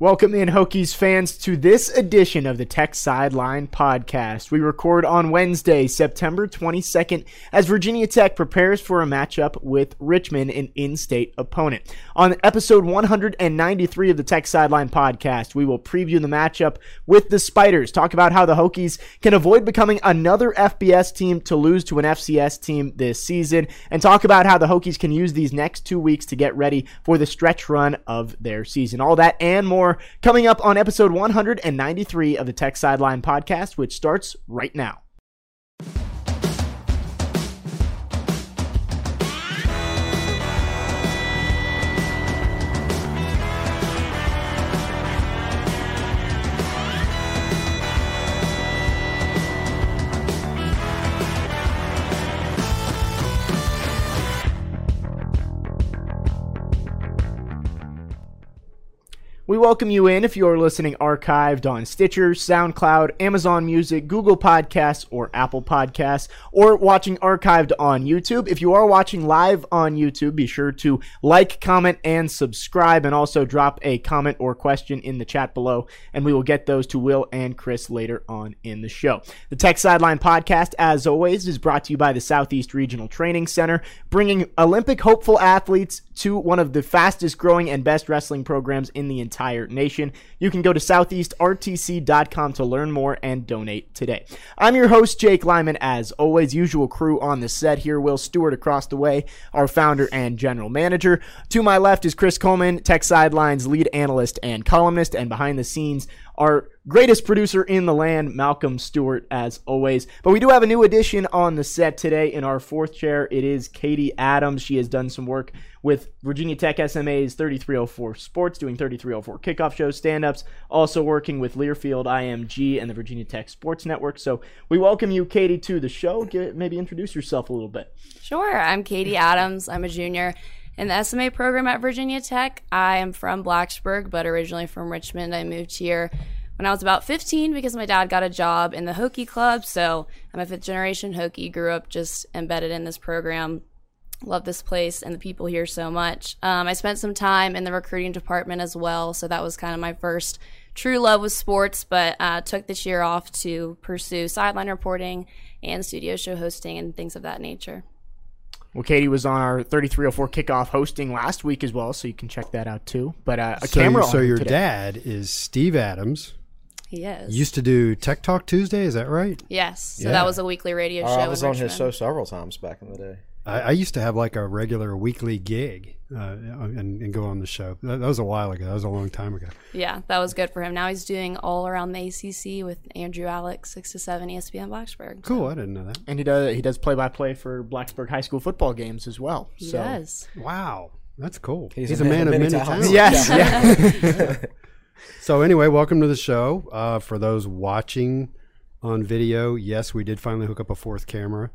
Welcome in, Hokies fans, to this edition of the Tech Sideline Podcast. We record on Wednesday, September 22nd, as Virginia Tech prepares for a matchup with Richmond, an in state opponent. On episode 193 of the Tech Sideline Podcast, we will preview the matchup with the Spiders, talk about how the Hokies can avoid becoming another FBS team to lose to an FCS team this season, and talk about how the Hokies can use these next two weeks to get ready for the stretch run of their season. All that and more more coming up on episode 193 of the Tech Sideline podcast, which starts right now. We welcome you in if you are listening archived on Stitcher, SoundCloud, Amazon Music, Google Podcasts, or Apple Podcasts, or watching archived on YouTube. If you are watching live on YouTube, be sure to like, comment, and subscribe, and also drop a comment or question in the chat below, and we will get those to Will and Chris later on in the show. The Tech Sideline Podcast, as always, is brought to you by the Southeast Regional Training Center, bringing Olympic hopeful athletes to one of the fastest growing and best wrestling programs in the entire nation. You can go to southeastrtc.com to learn more and donate today. I'm your host, Jake Lyman, as always, usual crew on the set here. Will Stewart across the way, our founder and general manager. To my left is Chris Coleman, Tech Sidelines lead analyst and columnist, and behind the scenes, our greatest producer in the land, Malcolm Stewart, as always. But we do have a new addition on the set today in our fourth chair. It is Katie Adams. She has done some work with Virginia Tech SMA's 3304 Sports, doing 3304 kickoff shows, stand ups, also working with Learfield IMG and the Virginia Tech Sports Network. So we welcome you, Katie, to the show. Maybe introduce yourself a little bit. Sure. I'm Katie Adams. I'm a junior in the SMA program at Virginia Tech. I am from Blacksburg, but originally from Richmond. I moved here when I was about 15 because my dad got a job in the Hokie Club. So I'm a fifth generation Hokie, grew up just embedded in this program. Love this place and the people here so much. Um, I spent some time in the recruiting department as well. So that was kind of my first true love with sports, but uh, took this year off to pursue sideline reporting and studio show hosting and things of that nature. Well, Katie was on our 3304 kickoff hosting last week as well, so you can check that out too. But uh, a so, camera. So your today. dad is Steve Adams. He is. Used to do Tech Talk Tuesday, is that right? Yes. So Yeah. that was a weekly radio Oh, show. I was in on his show several times back in the day. I, I used to have like a regular weekly gig uh, and, and go on the show. That, that was a while ago. That was a long time ago. Yeah, that was good for him. Now he's doing all around the ACC with Andrew Alex, six to seven, ESPN Blacksburg. Cool. I didn't know that. And he does he does play by play for Blacksburg High School football games as well. He so. does. Wow. That's cool. He's He's, a a man, man of of many many talents. talents. Yes. yeah. So anyway, welcome to the show. Uh, for those watching on video, yes, we did finally hook up a fourth camera.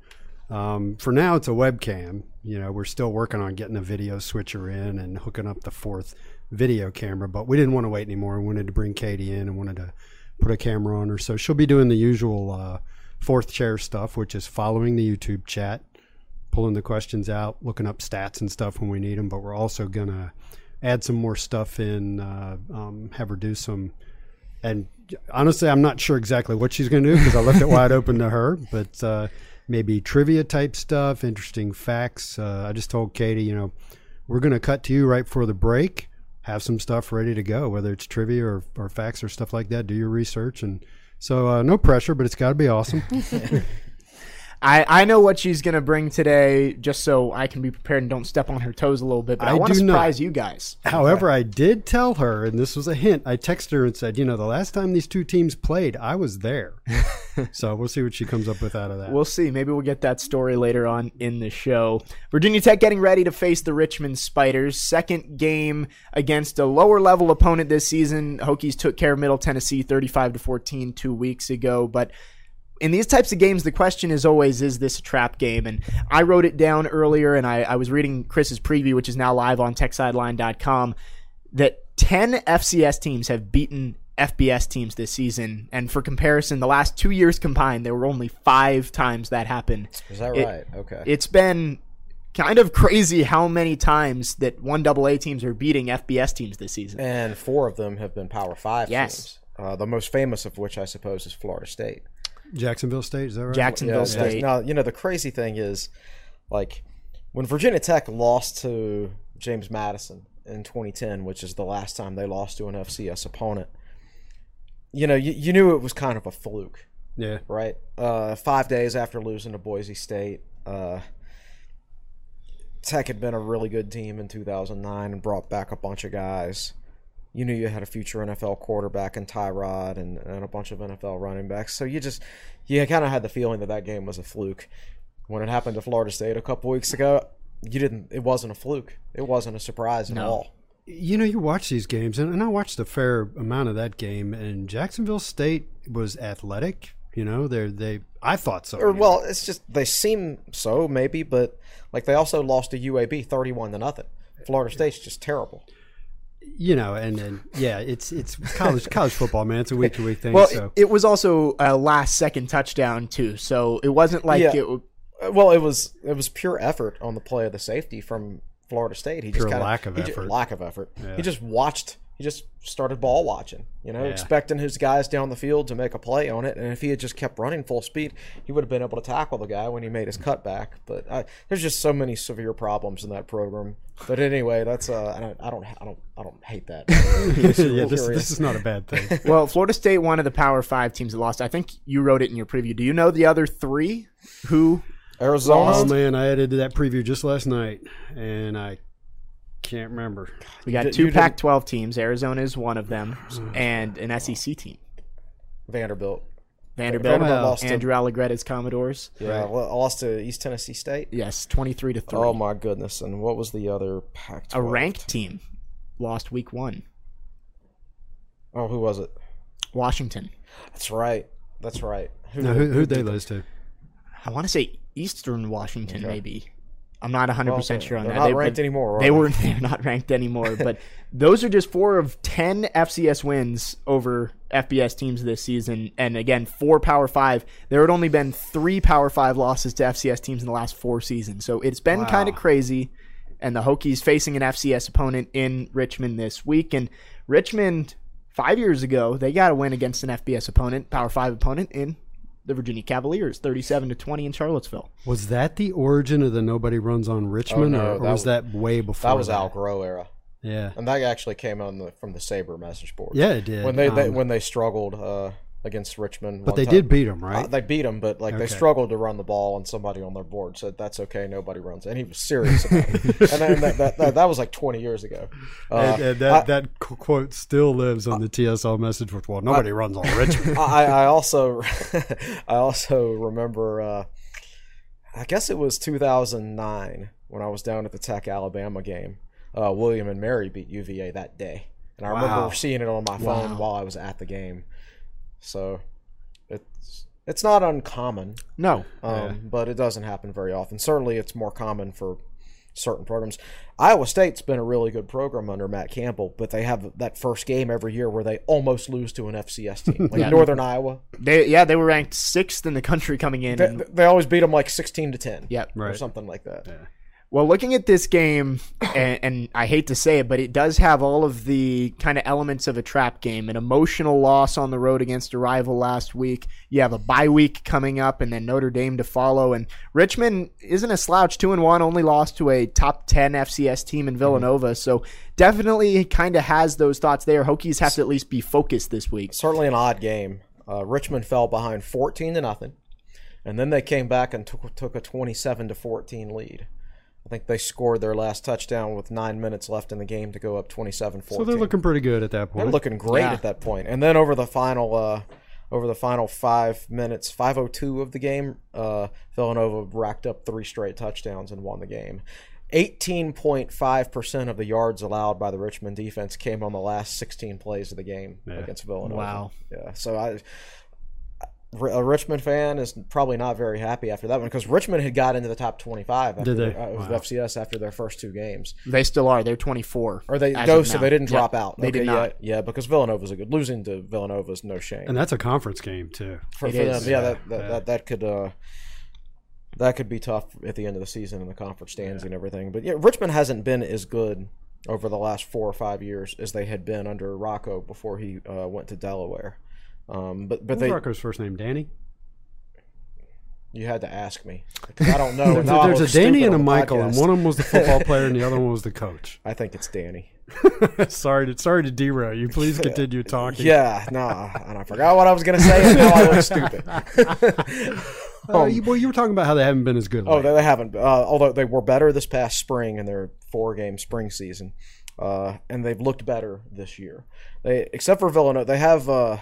Um, for now, it's a webcam. You know, we're still working on getting a video switcher in and hooking up the fourth video camera, but we didn't want to wait anymore. We wanted to bring Katie in and wanted to put a camera on her. So she'll be doing the usual uh, fourth chair stuff, which is following the YouTube chat, pulling the questions out, looking up stats and stuff when we need them. But we're also gonna add some more stuff in, uh, um, have her do some. And honestly, I'm not sure exactly what she's going to do because I left it wide open to her. But uh, maybe trivia type stuff, interesting facts. Uh, I just told Katie, you know, we're going to cut to you right before the break. Have some stuff ready to go, whether it's trivia or, or facts or stuff like that. Do your research and so uh, no pressure, but it's got to be awesome. I, I know what she's going to bring today, just so I can be prepared and don't step on her toes a little bit. But I, I want to surprise you guys. However, I did tell her, and this was a hint. I texted her and said, you know, the last time these two teams played, I was there. so we'll see what she comes up with out of that. We'll see. Maybe we'll get that story later on in the show. Virginia Tech getting ready to face the Richmond Spiders. Second game against a lower level opponent this season. Hokies took care of Middle Tennessee 35 to 14 two weeks ago, but in these types of games, the question is always, is this a trap game? And I wrote it down earlier, and I, I was reading Chris's preview, which is now live on techsideline.com, that 10 FCS teams have beaten FBS teams this season. And for comparison, the last two years combined, there were only five times that happened. Is that It- right? Okay. It's been kind of crazy how many times that one AA teams are beating FBS teams this season. and four of them have been Power Five Yes. teams. Uh, the most famous of which, I suppose, is Florida State. Jacksonville State, is that right? Jacksonville Yeah, State. Now, you know, the crazy thing is, like, when Virginia Tech lost to James Madison in 2010, which is the last time they lost to an FCS opponent, you know, you, you knew it was kind of a fluke, Yeah. right? Uh, five days after losing to Boise State, uh, Tech had been a really good team in 2009 and brought back a bunch of guys. You knew you had a future NFL quarterback in Tyrod and, and a bunch of NFL running backs. So you just, you kind of had the feeling that that game was a fluke. When it happened to Florida State a couple weeks ago, you didn't, it wasn't a fluke. It wasn't a surprise at No. all. You know, you watch these games, and, and I watched a fair amount of that game, and Jacksonville State was athletic. You know, they're, they, I thought so. Or, well, it's just, they seem so, maybe, but like they also lost to UAB 31 to nothing. Florida State's just terrible. You know, and then, yeah, it's, it's college, college football, man. It's a week to week thing. Well, so. it, it was also a last second touchdown, too. So it wasn't like Yeah. it. w- Uh, Well, it was it was pure effort on the play of the safety from Florida State. He just Pure kinda, lack of he ju- effort. lack of effort. Yeah. He just watched. He just started ball watching. You know, Yeah. expecting his guys down the field to make a play on it. And if he had just kept running full speed, he would have been able to tackle the guy when he made his cutback. But I, there's just so many severe problems in that program. But anyway, that's uh, I don't, I don't, I don't, I don't hate that. yeah, this, this is not a bad thing. Well, Florida State, one of the Power Five teams that lost. I think you wrote it in your preview. Do you know the other three who Arizona. Oh man, I edited that preview just last night, and I can't remember. We got did- two you didn't- Pac-12 teams. Arizona is one of them, and an SEC team. Vanderbilt. Vanderbilt, Vanderbilt lost to- Andrew Allegretta's Commodores. Yeah, well, lost to East Tennessee State. Yes, twenty-three to three. Oh my goodness! And what was the other Pac-12? a ranked team lost week one. Oh, who was it? Washington. That's right. That's right. Who, Now, who, who'd they lose to? I want to say Eastern Washington, maybe. I'm not 100 Well, percent sure on that. they're that. not They- ranked anymore, They they? were. They're not ranked anymore. but those are just four of 10 FCS wins over FBS teams this season, and again, four Power Five. There had only been three Power Five losses to FCS teams in the last four seasons, so it's been kind of crazy. And the Hokies facing an FCS opponent in Richmond this week, and Richmond five years ago they got a win against an FBS opponent, Power Five opponent in the Virginia Cavaliers, 37 to 20 in Charlottesville. Was that the origin of the nobody runs on Richmond, Oh, no, or, or that was was- that way before? That was Al Groh era, Yeah, and that actually came on the, from the Sabre message board. yeah, it did. when they, they Um, when they struggled uh, against Richmond. but they did beat them, right? Uh, they beat him, but like they struggled to run the ball, and somebody on their board said that's okay, nobody runs, and he was serious about it. and then that, that, that, that was like twenty years ago. Uh, and, and that, that quote still lives on the TSL message board. Well, nobody runs on Richmond. I, I also I also remember uh, I guess it was 2009 when I was down at the Tech Alabama game. Uh, William and Mary beat UVA that day, and I Wow. remember seeing it on my phone while I was at the game. So it's it's not uncommon, No, um, but it doesn't happen very often. Certainly, it's more common for certain programs. Iowa State's been a really good program under Matt Campbell, but they have that first game every year where they almost lose to an FCS team, like Northern Iowa. they yeah they were ranked sixth in the country coming in. They, and- they always beat them like sixteen to ten, Yep. Right, or something like that. Well, looking at this game, and, and I hate to say it, but it does have all of the kind of elements of a trap game. An emotional loss on the road against a rival last week. You have a bye week coming up, and then Notre Dame to follow. And Richmond isn't a slouch, two and one, only lost to a top ten FCS team in Villanova. So definitely kind of has those thoughts there. Hokies have to at least be focused this week. Certainly an odd game. Uh, Richmond fell behind fourteen to nothing. and then they came back and took, took a 27 to 14 lead. I think they scored their last touchdown with nine minutes left in the game to go up 27-14. So they're looking pretty good at that point. They're looking great Yeah. at that point. And then over the final uh, over the final five minutes, 502 of the game, uh, Villanova racked up three straight touchdowns and won the game. 18.5% of the yards allowed by the Richmond defense came on the last 16 plays of the game against Villanova. Wow. Yeah. So I a Richmond fan is probably not very happy after that one because Richmond had got into the top 25 after Did they? their- uh, of FCS after their first two games. They still are. They're 24. Or they as no, of so they didn't Yep. drop out. They did not. Yeah, yeah, because Villanova's a good losing to Villanova's no shame and that's a conference game too. for, for them. Yeah, that that, Yeah. that that could uh, that could be tough at the end of the season in the conference stands and everything. But yeah, Richmond hasn't been as good over the last four or five years as they had been under Rocco before he uh, went to Delaware. Um, but but What's they Rocco's first name? Danny. you had to ask me I don't know. There's, Now I there's a Danny and a Michael, and one of them was the football player, and the other one was the coach. I think it's Danny. sorry to sorry to derail you. Please continue talking. Yeah, nah, and I forgot what I was gonna say, and now I look stupid. Uh, you, well, you were talking about how they haven't been as good. Oh, lately. they, they haven't. Uh, although they were better this past spring in their four-game spring season, uh, and they've looked better this year. They, except for Villanova, they have uh,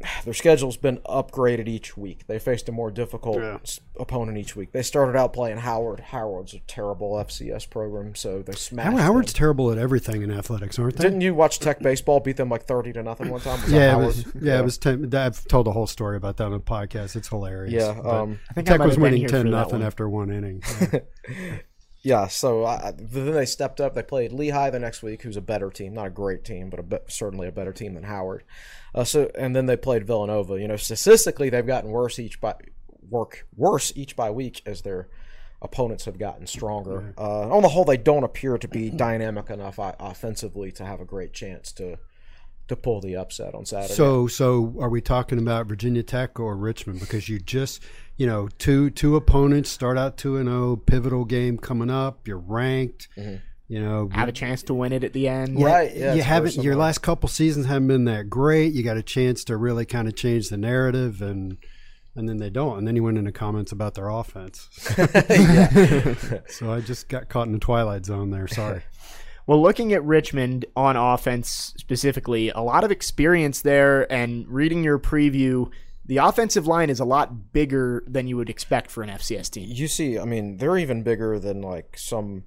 their schedule's been upgraded each week. They faced a more difficult Yeah. opponent each week. They started out playing Howard. Howard's a terrible FCS program, so they smashed. Howard, Howard's them. terrible at everything in athletics, aren't they? Didn't you watch Tech baseball beat them like thirty to nothing one time? Was that yeah, it was, yeah, it was. Ten, I've told the whole story about that on a podcast. It's hilarious. Yeah, um, I think Tech might was winning ten for nothing one. after one inning. Yeah, so I, then they stepped up. They played Lehigh the next week, who's a better team, not a great team, but a certainly a better team than Howard. Uh, so and then they played Villanova. You know, statistically, they've gotten worse each by work worse each by week as their opponents have gotten stronger. Uh, on the whole, they don't appear to be dynamic enough offensively to have a great chance to to pull the upset on Saturday. So, so are we talking about Virginia Tech or Richmond? Because you just, you know, two two opponents start out two and zero, pivotal game coming up. You're ranked. You know, Have a chance to win it at the end. Mm-hmm. Right, yeah, you haven't. Your last couple seasons haven't been that great. You got a chance to really kind of change the narrative, and and then they don't. And then you went into comments about their offense. so I just got caught in the twilight zone there. Sorry. Well, looking at Richmond on offense specifically, a lot of experience there, and reading your preview, the offensive line is a lot bigger than you would expect for an FCS team. you see, I mean, they're even bigger than like some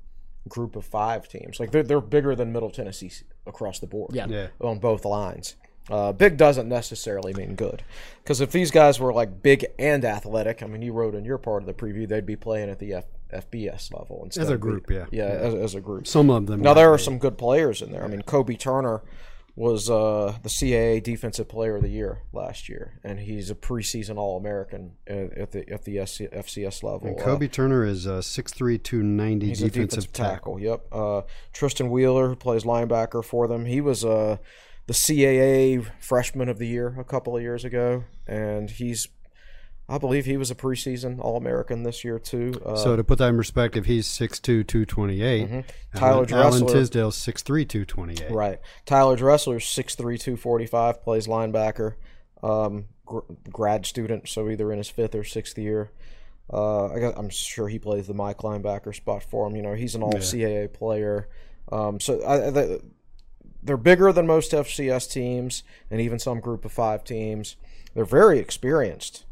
group of five teams. Like they're they're bigger than Middle Tennessee across the board. Yeah. Yeah. on both lines. Uh, big doesn't necessarily mean good, because if these guys were like big and athletic, I mean, you wrote in your part of the preview they'd be playing at the F- FBS level instead As a of the- group, yeah. yeah, As, as a group. Some of them. Now there are be. some good players in there. I mean, Kobe Turner was uh, the CAA Defensive Player of the Year last year, and he's a preseason All American at, at the at the FCS level. And Kobe Turner is uh, 6'3", 290 He's defensive, defensive tackle. tackle. Yep. Uh, Tristan Wheeler, who plays linebacker for them, he was uh, the CAA Freshman of the Year a couple of years ago, and he's, I believe, he was a preseason All American this year too. Uh, So to put that in perspective, he's 6'2", 228. Mm-hmm. Tyler Alan, Alan Dressler- Tisdale's 6'3", 228. right. Tyler Dressler's 6'3", 245, plays linebacker. Um, gr- grad student, so either in his fifth or sixth year. Uh, I got, I'm sure he plays the Mike linebacker spot for him. You know, he's an all CAA player. Um, so I, I, they're bigger than most FCS teams and even some group of five teams. They're very experienced,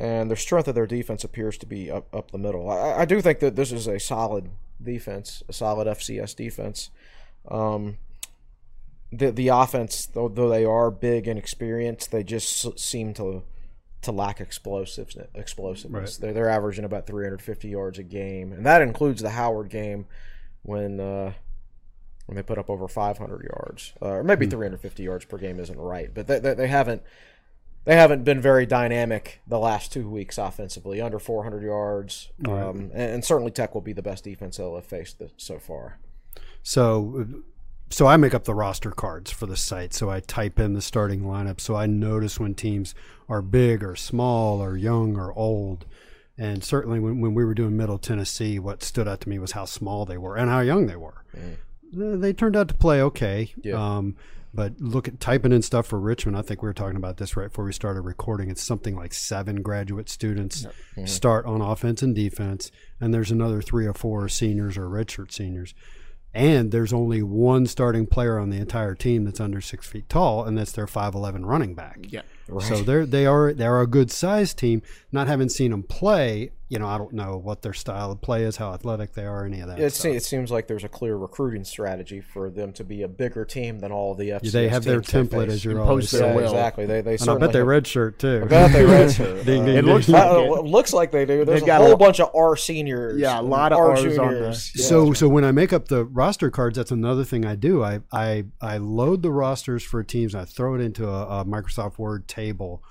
and their strength of their defense appears to be up, up the middle. I, I do think that this is a solid defense, a solid FCS defense. Um, the the offense, though, though they are big and experienced, they just seem to to lack explosives explosiveness. They're they're averaging about 350 yards a game, and that includes the Howard game when uh, when they put up over 500 yards, uh, or maybe 350 yards per game isn't right, but they, they, they haven't they haven't been very dynamic the last two weeks offensively, under 400 yards, um, and, and certainly Tech will be the best defense they'll have faced th- so far. So, so I make up the roster cards for the site. So I type in the starting lineup. So I notice when teams are big or small or young or old. And certainly when, when we were doing Middle Tennessee, what stood out to me was how small they were and how young they were. uh, they turned out to play okay. Yeah. Um, but look at typing in stuff for Richmond. I think we were talking about this right before we started recording. It's something like seven graduate students mm-hmm. start on offense and defense, and there's another three or four seniors or redshirt seniors. And there's only one starting player on the entire team that's under six feet tall, and that's their five eleven running back. Yeah. So they're they are they are a good sized team. Not having seen them play, you know, I don't know what their style of play is, how athletic they are, any of that. It, stuff. se- it seems like there's a clear recruiting strategy for them to be a bigger team than all the FCS they have their teams they template, face. as you're Impose always their yeah, exactly. They they And I certainly bet they have- red shirt too. I bet they red shirt. Ding, Uh, ding, It looks like Uh, it. it looks like they do. There's They've a got whole a- bunch of R seniors. Yeah, a lot of R Rs on juniors. the- Yeah. So so when I make up the roster cards, that's another thing I do. I I, I load the rosters for teams. And I throw it into a, a Microsoft Word table,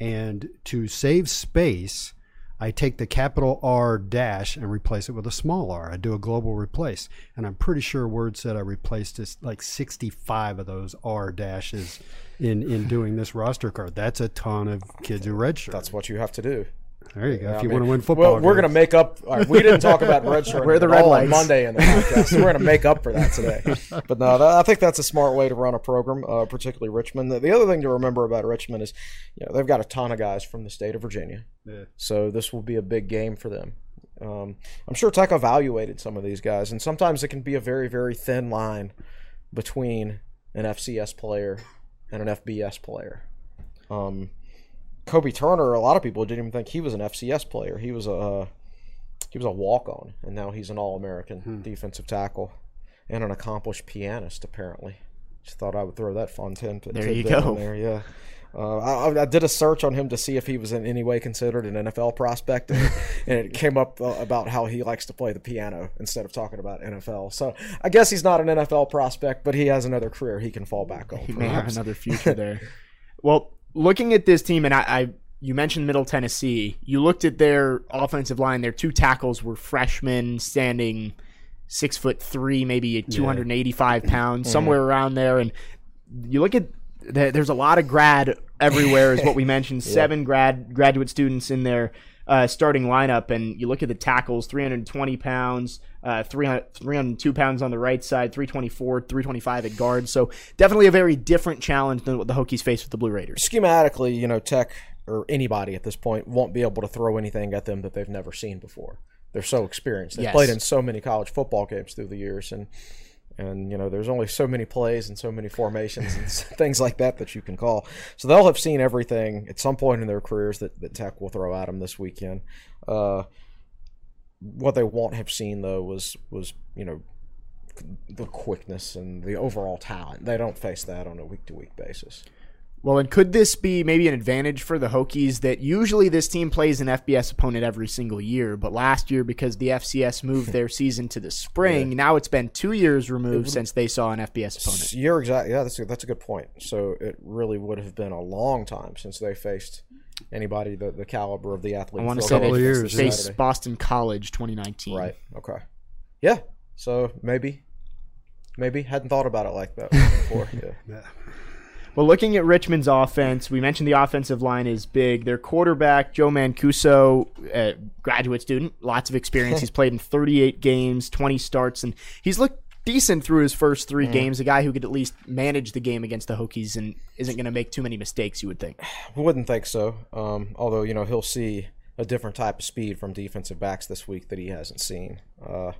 and to save space, I take the capital R dash and replace it with a small r. I do a global replace, and I'm pretty sure Word said I replaced this like 65 of those R dashes in in doing this roster card. That's a ton of kids who redshirt. that's what you have to do. There you go. If you want to win football, Well, we're going to make up. all right, we didn't talk about red shirt Where are the red all on lights? Monday in the podcast. so we're going to make up for that today. But no, that, I think that's a smart way to run a program, uh, particularly Richmond. The, the other thing to remember about Richmond is, you know, they've got a ton of guys from the state of Virginia. Yeah. So this will be a big game for them. Um, I'm sure Tech evaluated some of these guys, and sometimes it can be a very, very thin line between an FCS player and an FBS player. Um, Kobe Turner, a lot of people didn't even think he was an FCS player. He was a he was a walk on, and now he's an All American defensive tackle and an accomplished pianist. Apparently, just thought I would throw that fun tin. There you tidbit in go. There, yeah. Uh, I, I did a search on him to see if he was in any way considered an NFL prospect, and, and it came up uh, about how he likes to play the piano instead of talking about NFL. So I guess he's not an NFL prospect, but he has another career he can fall back on. He may have another future there. well, looking at this team, and I, I, you mentioned Middle Tennessee. You looked at their offensive line. Their two tackles were freshmen, standing six foot three, maybe two hundred and eighty-five pounds, somewhere around there. And you look at the, there's a lot of grad everywhere, is what we mentioned. Seven grad graduate students in their uh, starting lineup, and you look at the tackles: 320 pounds, uh, 300, 302 pounds on the right side, 324, 325 at guard. So definitely a very different challenge than what the Hokies face with the Blue Raiders. schematically, you know, Tech or anybody at this point won't be able to throw anything at them that they've never seen before. They're so experienced. They've Yes. played in so many college football games through the years, and and you know, there's only so many plays and so many formations and things like that that you can call. So they'll have seen everything at some point in their careers that, that Tech will throw at them this weekend. Uh, what they won't have seen though was was you know the quickness and the overall talent. They don't face that on a week to week basis. Well, and could this be maybe an advantage for the Hokies that usually this team plays an FBS opponent every single year, but last year because the FCS moved their season to the spring, now it's been two years removed since they saw an FBS opponent. You're exactly yeah. That's a, that's a good point. So it really would have been a long time since they faced anybody the, the caliber of the athlete. I want to say couple they years, this faced Saturday. Boston College 2019. Right. Okay. Yeah. So maybe, maybe hadn't thought about it like that before. Yeah. Well, looking at Richmond's offense, we mentioned the offensive line is big. Their quarterback, Joe Mancuso, uh, graduate student, lots of experience. he's played in 38 games, 20 starts, and he's looked decent through his first three games. A guy who could at least manage the game against the Hokies and isn't going to make too many mistakes, you would think. Wouldn't think so. Um, although you know he'll see a different type of speed from defensive backs this week that he hasn't seen. Uh,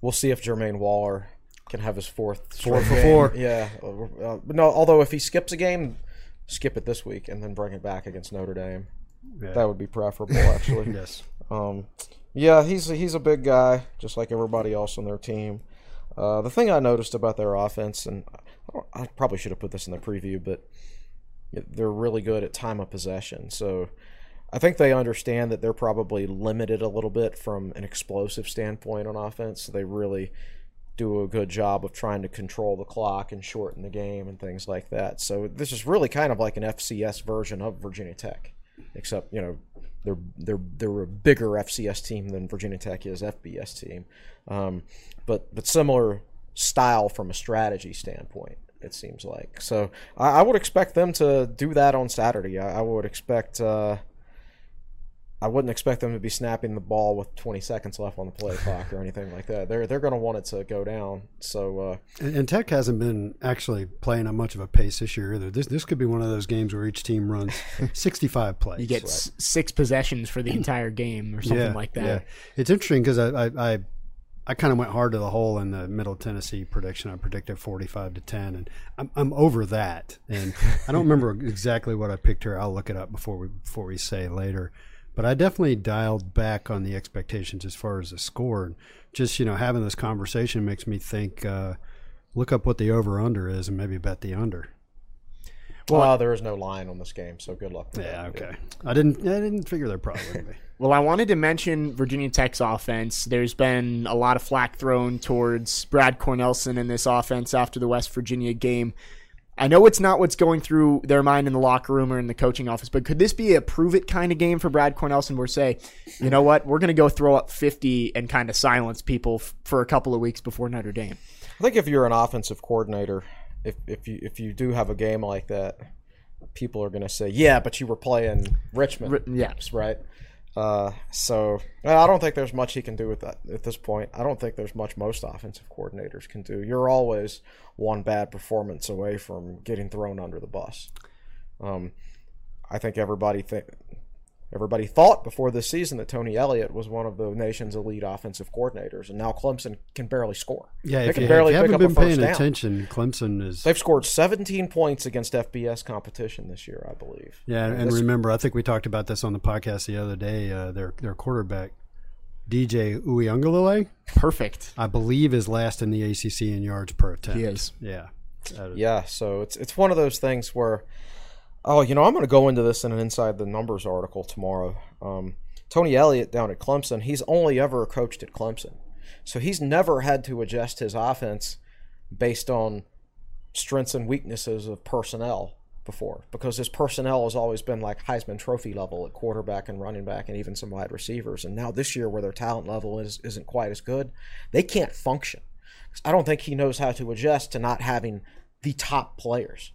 we'll see if Jermaine Waller can have his fourth Four for four. Yeah. Uh, but no, although if he skips a game, skip it this week and then bring it back against Notre Dame. Yeah. That would be preferable, actually. Yes. Um, yeah, he's he's a big guy, just like everybody else on their team. Uh, the thing I noticed about their offense, and I, I probably should have put this in the preview, but they're really good at time of possession. So I think they understand that they're probably limited a little bit from an explosive standpoint on offense. So they really do a good job of trying to control the clock and shorten the game and things like that. So this is really kind of like an FCS version of Virginia Tech, except you know they're they're they're a bigger FCS team than Virginia Tech is FBS team, um, but but similar style from a strategy standpoint. It seems like so. I, I would expect them to do that on Saturday. I, I would expect. Uh, I wouldn't expect them to be snapping the ball with 20 seconds left on the play clock or anything like that. They're they're going to want it to go down. So uh, And, and Tech hasn't been actually playing at much of a pace this year either. This this could be one of those games where each team runs 65 plays. You get s- six possessions for the entire game or something like that. Yeah. It's interesting because I, I, I, I kind of went hard to the hole in the Middle Tennessee prediction. I predicted 45 to 10, and I'm, I'm over that. And I don't remember exactly what I picked here. I'll look it up before we before we say later. But I definitely dialed back on the expectations as far as the score. And just you know having this conversation makes me think. Uh, look up what the over under is and maybe bet the under. well, uh, there is no line on this game, so good luck. With Yeah, that. okay. I didn't. I didn't figure there probably would be. Well, I wanted to mention Virginia Tech's offense. There's been a lot of flack thrown towards Brad Cornelsen in this offense after the West Virginia game. I know it's not what's going through their mind in the locker room or in the coaching office, but could this be a prove it kind of game for Brad Cornelsen where say, you know what, we're going to go throw up 50 and kind of silence people f- for a couple of weeks before Notre Dame? I think if you're an offensive coordinator, if if you if you do have a game like that, people are going to say, "Yeah, but you were playing Richmond." Ri- yeah. right. Uh, so I don't think there's much he can do with that at this point. I don't think there's much most offensive coordinators can do. You're always one bad performance away from getting thrown under the bus. Um, I think everybody think everybody thought before this season that Tony Elliott was one of the nation's elite offensive coordinators, and now Clemson can barely score. Yeah, they if can you, barely if you pick haven't up been a first paying down. attention, Clemson is. They've scored 17 points against FBS competition this year, I believe. Yeah, and This- remember, I think we talked about this on the podcast the other day. Uh, their their quarterback, DJ Uiagalelei, Perfect. I believe is last in the ACC in yards per attempt. He is. Yeah. Yeah, so it's it's one of those things where, oh, you know, I'm going to go into this in an inside the numbers article tomorrow. Um, Tony Elliott down at Clemson, he's only ever coached at Clemson, so he's never had to adjust his offense based on strengths and weaknesses of personnel before because his personnel has always been like Heisman Trophy level at quarterback and running back and even some wide receivers. And now this year, where their talent level is, isn't quite as good, they can't function. I don't think he knows how to adjust to not having the top players.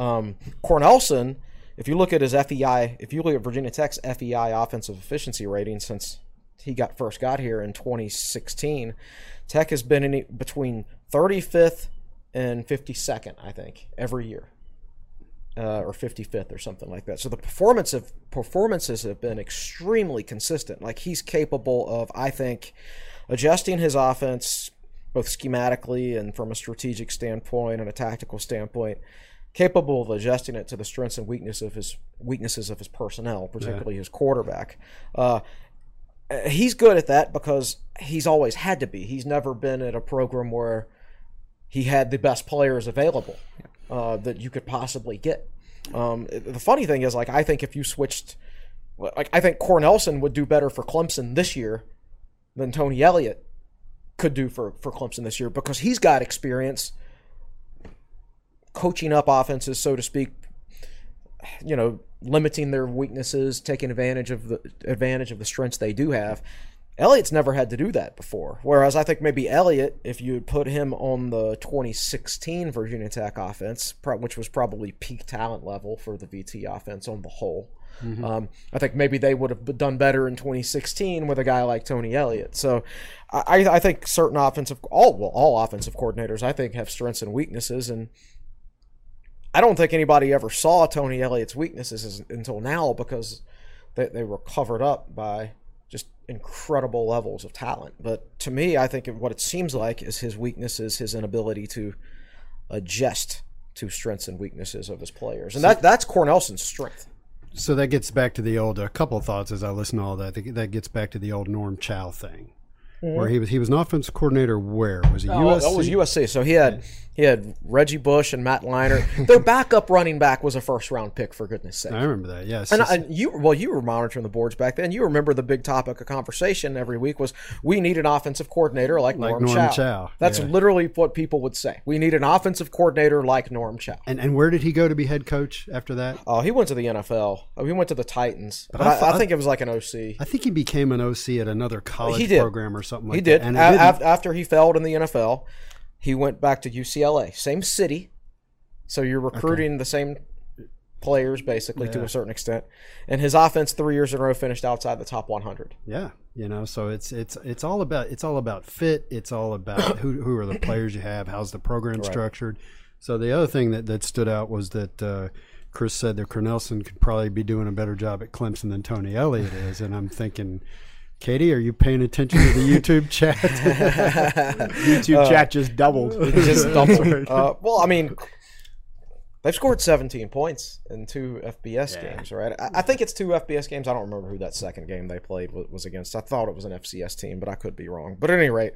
Um, Cornelsen, if you look at his FEI, if you look at Virginia Tech's FEI offensive efficiency rating since he got first got here in 2016, Tech has been in between 35th and 52nd, I think, every year. Uh, or 55th or something like that. So the performance of performances have been extremely consistent. Like he's capable of, I think, adjusting his offense both schematically and from a strategic standpoint and a tactical standpoint, capable of adjusting it to the strengths and weakness of his weaknesses of his personnel, particularly his quarterback. Uh, he's good at that because he's always had to be. He's never been at a program where he had the best players available uh, that you could possibly get. Um, the funny thing is, like, I think if you switched, like, I think Cornelsen would do better for Clemson this year than Tony Elliott could do for, for Clemson this year because he's got experience coaching up offenses, so to speak, you know, limiting their weaknesses, taking advantage of the advantage of the strengths they do have. Elliott's never had to do that before. Whereas I think maybe Elliott, if you had put him on the 2016 Virginia Tech offense, which was probably peak talent level for the VT offense on the whole, um, I think maybe they would have done better in 2016 with a guy like Tony Elliott. So I, I think certain offensive, all well, all offensive coordinators, I think have strengths and weaknesses, and I don't think anybody ever saw Tony Elliott's weaknesses until now because they, they were covered up by just incredible levels of talent. But to me, I think what it seems like is his weakness is his inability to adjust to strengths and weaknesses of his players, and that that's Cornelsen's strength. So that gets back to the old. A couple of thoughts as I listen to all that. That gets back to the old Norm Chow thing, where he was he was an offensive coordinator. Where was he? Oh, oh USC. that was USC. So he had he had Reggie Bush and Matt Leinart. Their backup running back was a first round pick, for goodness sake. I remember that. Yes. And, and you, well, you were monitoring the boards back then. You remember the big topic of conversation every week was we need an offensive coordinator like, Like Norm, Norm Chow. Chow, That's yeah. literally what people would say. We need an offensive coordinator like Norm Chow. and and where did he go to be head coach after that? Oh, he went to the NFL. Oh, he went to the Titans. But, I I, I think it was like an OC. I think he became an OC at another college program or something like he did. that. And A- didn't- after he failed in the NFL, he went back to UCLA, same city. So you're recruiting the same players basically to a certain extent, and his offense three years in a row finished outside the top 100. Yeah, you know, so it's it's it's all about it's all about fit. It's all about who who are the players you have. How's the program structured? So the other thing that that stood out was that uh, Chris said that Cornelsen could probably be doing a better job at Clemson than Tony Elliott is, and I'm thinking. Katie, are you paying attention to the YouTube chat? YouTube chat just doubled. It just doubled. Uh, well, I mean, they've scored 17 points in two FBS games, right? I, I think it's two FBS games. I don't remember who that second game they played was, was against. I thought it was an FCS team, but I could be wrong. But at any rate,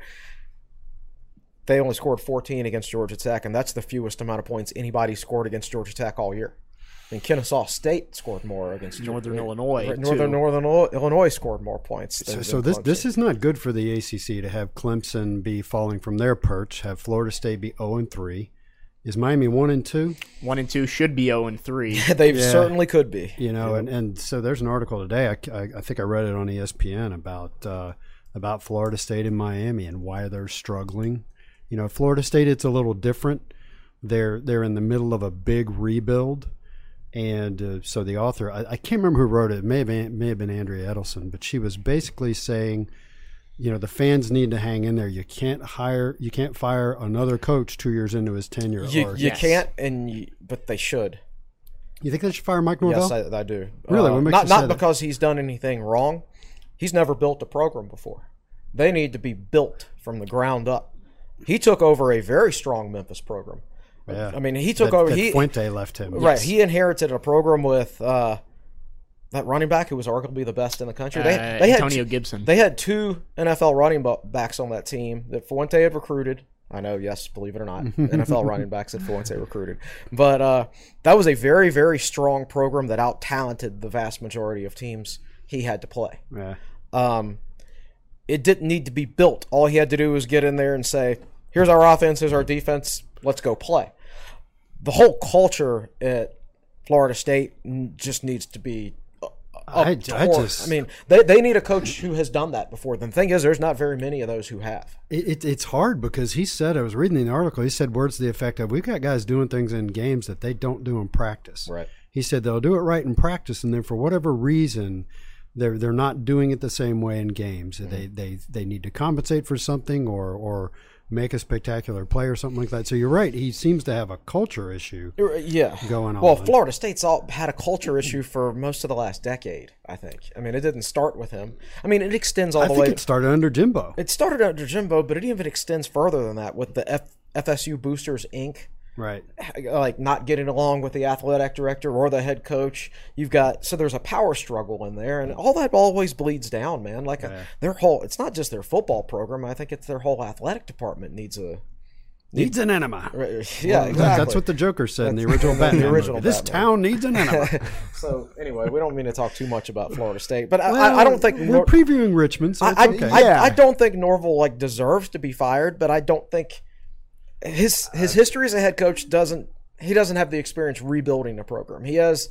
they only scored 14 against Georgia Tech, and that's the fewest amount of points anybody scored against Georgia Tech all year. And Kennesaw State scored more against Northern Illinois, Right, Northern too. Northern Illinois- Illinois scored more points. so, Than, so this this is not good for the ACC to have Clemson be falling from their perch, have Florida State be zero and three. Is Miami one and two? One and two should be zero and three. they Yeah. certainly could be. you know and, and so there's an article today I, I, I think i read it on espn about uh, about florida state and miami and why they're struggling you know florida state it's a little different they're they're in the middle of a big rebuild and uh, so the author I, I can't remember who wrote it, it may have been, may have been andrea adelson but she was basically saying you know the fans need to hang in there you can't hire you can't fire another coach two years into his tenure You, or, you Yes. can't, and you, but they should. you think they should fire mike norvell Yes, I, I do. Really? Uh, What makes not you say not that? because he's done anything wrong. He's never built a program before. They need to be built from the ground up. He took over a very strong Memphis program. Yeah. I mean, he took that, over. that he fuente left him right. Yes. He inherited a program with uh, that running back who was arguably the best in the country. They, Uh, they had Antonio two- Gibson. They had two NFL running backs on that team that Fuente had recruited. I know, yes, believe it or not, NFL running backs that Fuente recruited. But uh, that was a very, very strong program that out talented the vast majority of teams he had to play. Yeah. Um, it didn't need to be built. All he had to do was get in there and say, "Here's our offense. Here's our defense. Let's go play." The whole culture at Florida State just needs to be uh, I- I just- I mean, they, they need a coach who has done that before. The thing is, there's not very many of those who have. It, it, it's hard because he said, I was reading the article, he said words to the effect of, we've got guys doing things in games that they don't do in practice. Right. He said they'll do it right in practice, and then for whatever reason, they're they're not doing it the same way in games. Mm-hmm. They they they need to compensate for something or or make a spectacular play or something like that. So you're right. He seems to have a culture issue. Yeah, Going on. Well. Florida State's all had a culture issue for most of the last decade. I think. I mean, it didn't start with him. I mean, it extends all I the think way. it started under Jimbo. It started under Jimbo, but it even extends further than that with the F- FSU Boosters Inc. Right. Like not getting along with the athletic director or the head coach. You've got so there's a power struggle in there, and all that always bleeds down, man. Like uh, a, their whole, it's not just their football program. I think it's their whole athletic department needs a. Needs an enema. Yeah, exactly. That's what the Joker said in the original Batman. the original movie. This Batman. town needs an enema. So anyway, we don't mean to talk too much about Florida State, but I, Well, I, I don't think we're Nor- previewing Richmond, so I, okay. I, Yeah. I don't think Norvell like deserves to be fired, but I don't think his his history as a head coach doesn't he doesn't have the experience rebuilding a program. He has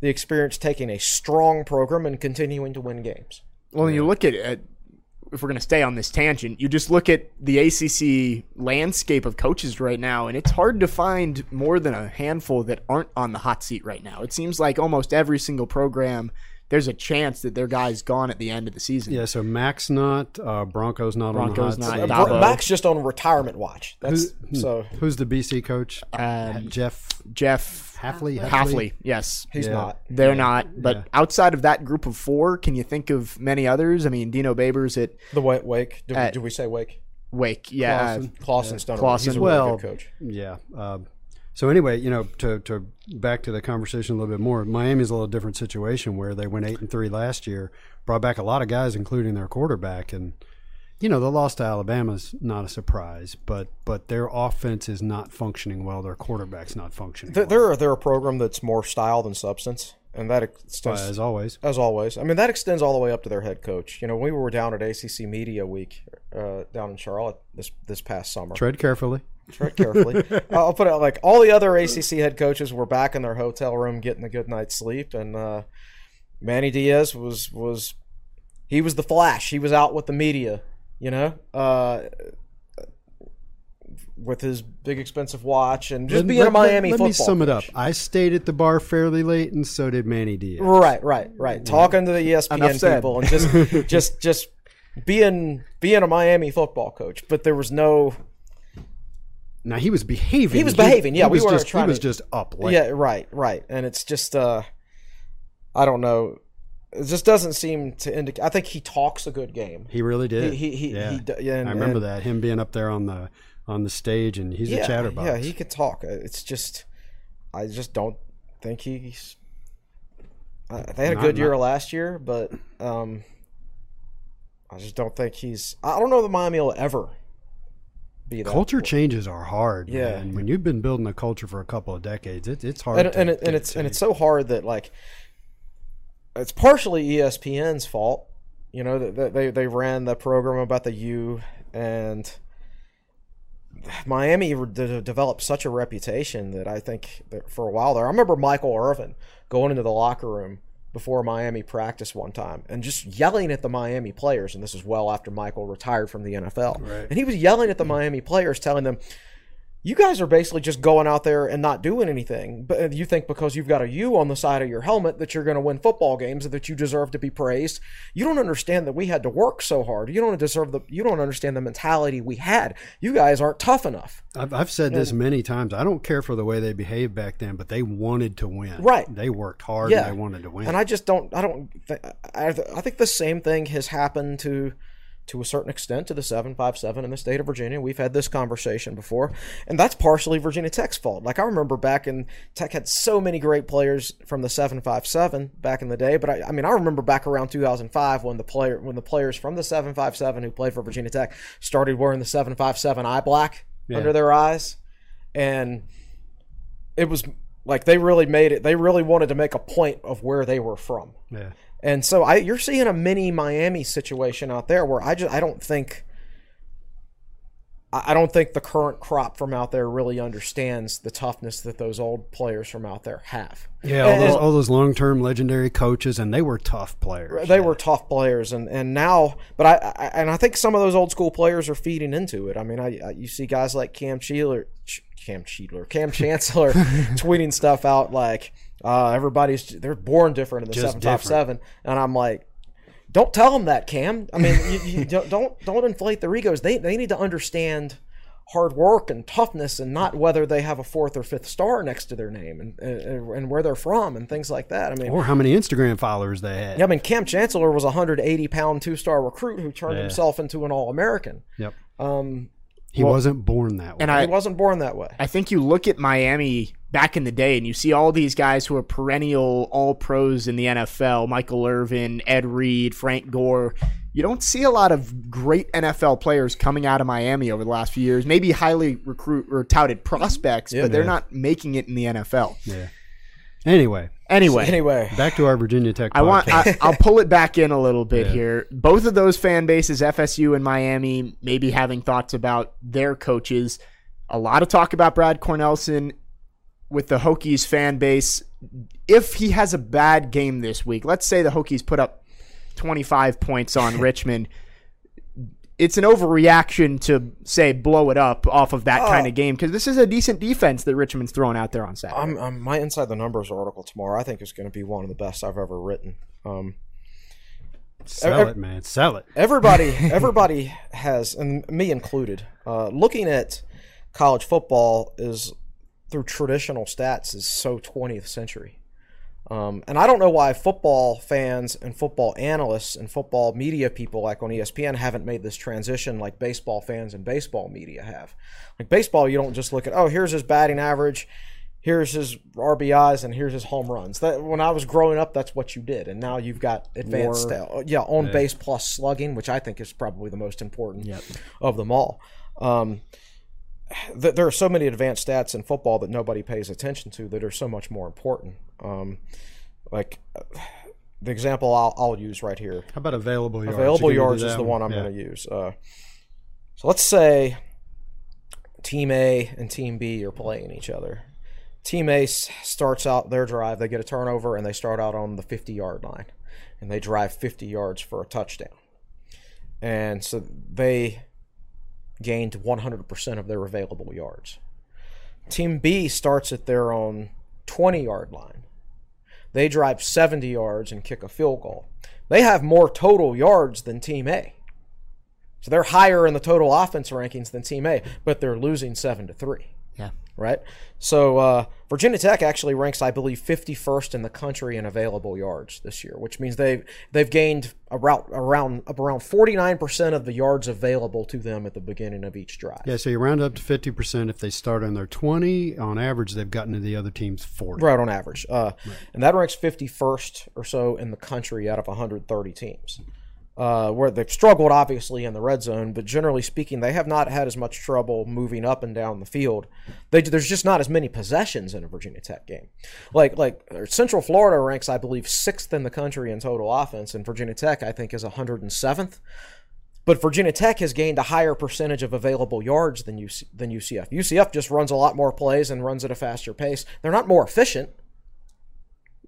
the experience taking a strong program and continuing to win games. Well, you look at, at if we're going to stay on this tangent, you just look at the ACC landscape of coaches right now, and it's hard to find more than a handful that aren't on the hot seat right now. It seems like almost every single program, there's a chance that their guy's gone at the end of the season. Yeah, so Max not, uh, Broncos not Broncos on the not, hot seat. Dabo. Max just on retirement watch. That's Who- so Who's the BC coach? Um, Jeff Jeff Hafley. Hafley, yes. he's Yeah. not. They're not, but Yeah. outside of that group of four, can you think of many others? I mean, Dino Babers at The Wake. Wake. Did, Uh, did we say Wake? Wake, yeah, Clawson. Clawson's done. a- Clawson. He's a really Well, good coach. Yeah. Um, so anyway, you know, to to back to the conversation a little bit more. Miami's a little different situation where they went eight and three last year, brought back a lot of guys, including their quarterback, and you know the loss to Alabama's not a surprise, but but their offense is not functioning well. Their quarterback's not functioning. They're, well, they're they're a program that's more style than substance, and that extends as always. as always. I mean, that extends all the way up to their head coach. You know, we were down at ACC Media Week uh, down in Charlotte this this past summer. Tread carefully. Tread carefully. I'll put it like all the other ACC head coaches were back in their hotel room getting a good night's sleep, and uh, Manny Diaz was was he was the flash. He was out with the media. You know, uh, with his big expensive watch and just Let- being a Miami let, football. me sum it up. I stayed at the bar fairly late, and so did Manny Diaz. Right, right, right. Talking to the ESPN people and just just just being being a Miami football coach, but there was no Now he was behaving. He was behaving, yeah, he we was weren't just, trying He was to- just up late. Yeah, right, right. And it's just uh I don't know. It just doesn't seem to indicate I think he talks a good game. He really did. He- he- yeah. he yeah, and- I remember and- that him being up there on the on the stage, and he's a chatterbox. Yeah, he can talk. It's just I just don't think he's uh, they had a Not- good year not- last year, but um I just don't think he's I don't know that Miami will ever be that Culture changes are hard. Yeah. When you've been building a culture for a couple of decades, it, it's hard. and, to, and, it, and it's and it's so hard that like it's partially ESPN's fault. You know that they they ran the program about the U and Miami developed such a reputation that I think that for a while there. I remember Michael Irvin going into the locker room before Miami practice one time and just yelling at the Miami players. And this is well after Michael retired from the NFL. Right. And he was yelling at the Miami players, telling them, you guys are basically just going out there and not doing anything. But uh, you think because you've got a U on the side of your helmet that you're going to win football games and that you deserve to be praised. You don't understand that we had to work so hard. You don't deserve the. You don't understand the mentality we had. You guys aren't tough enough. I've, I've said this many times. I don't care for the way they behaved back then, but they wanted to win. Right. They worked hard Yeah. and they wanted to win. And I just don't. I don't. I, I think the same thing has happened to, to a certain extent, to the seven five seven in the state of Virginia. We've had this conversation before, and that's partially Virginia Tech's fault. Like I remember back in Tech had so many great players from the seven five seven back in the day. But I, I mean, I remember back around two thousand five when the player when the players from the seven five seven who played for Virginia Tech started wearing the seven five seven eye black under their eyes, and it was like they really made it. They really wanted to make a point of where they were from. yeah. And so I, you're seeing a mini Miami situation out there where I just I don't think I don't think the current crop from out there really understands the toughness that those old players from out there have. Yeah, all those, all those long term legendary coaches, and they were tough players. They were tough players, and, and now, but I, I and I think some of those old school players are feeding into it. I mean, I, I you see guys like Cam Cheeler, Ch- Cam Cheeler, Cam Chancellor tweeting stuff out like uh, everybody's they're born different in the Just seven, and I'm like, don't tell them that, Cam. I mean, you, you don't don't don't inflate their egos. They they need to understand hard work and toughness and not whether they have a fourth or fifth star next to their name and and, and where they're from and things like that. I mean, Or how many Instagram followers they had. yeah, I mean, Cam Chancellor was a 180 pound two star recruit who turned Yeah. himself into an All American. Yep. Um, He wasn't born that way. And he I, wasn't born that way. I think you look at Miami back in the day and you see all these guys who are perennial all pros in the NFL Michael Irvin, Ed Reed, Frank Gore. You don't see a lot of great NFL players coming out of Miami over the last few years. Maybe highly recruit or touted prospects, but they're not making it in the NFL. yeah. Anyway, Anyway, Anyway, back to our Virginia Tech. I want. I, I'll pull it back in a little bit here. Both of those fan bases, FSU and Miami, maybe having thoughts about their coaches. A lot of talk about Brad Cornelsen with the Hokies fan base. If he has a bad game this week, let's say the Hokies put up 25 points on Richmond. It's an overreaction to say blow it up off of that kind of game because this is a decent defense that Richmond's throwing out there on Saturday. I'm, I'm, my Inside the Numbers article tomorrow, I think, is going to be one of the best I've ever written. Um, Sell ev- it, man. Sell it. everybody, everybody has, and me included, uh, looking at college football is through traditional stats is so 20th century. Um, and I don't know why football fans and football analysts and football media people like on ESPN haven't made this transition like baseball fans and baseball media have. Like baseball, you don't just look at, oh, here's his batting average, here's his RBIs, and here's his home runs. That when I was growing up, that's what you did. And now you've got advanced, uh, yeah, on base plus slugging, which I think is probably the most important of them all. Um, th- there are so many advanced stats in football that nobody pays attention to that are so much more important. Um, like the example I'll, I'll use right here. How about available yards? Available You gonna do yards is the one I'm Yeah. going to use. Uh, so let's say Team A and Team B are playing each other. Team A starts out their drive, they get a turnover, and they start out on the 50 yard line. And they drive 50 yards for a touchdown. And so they gained 100% of their available yards. Team B starts at their own 20 yard line. They drive 70 yards and kick a field goal. They have more total yards than Team A. So they're higher in the total offense rankings than Team A, but they're losing 7 to 3 Yeah. Right? So uh, Virginia Tech actually ranks, I believe, 51st in the country in available yards this year, which means they've they've gained around around around 49% of the yards available to them at the beginning of each drive. Yeah, so you round up to 50% if they start on their 20. On average, they've gotten to the other team's 40. Right on average, uh, and that ranks 51st or so in the country out of 130 teams. Uh, where they've struggled, obviously, in the red zone, but generally speaking, they have not had as much trouble moving up and down the field. They, there's just not as many possessions in a Virginia Tech game. Like like uh, Central Florida ranks, I believe, sixth in the country in total offense, and Virginia Tech, I think, is 107th. But Virginia Tech has gained a higher percentage of available yards than UC, than UCF. UCF just runs a lot more plays and runs at a faster pace. They're not more efficient.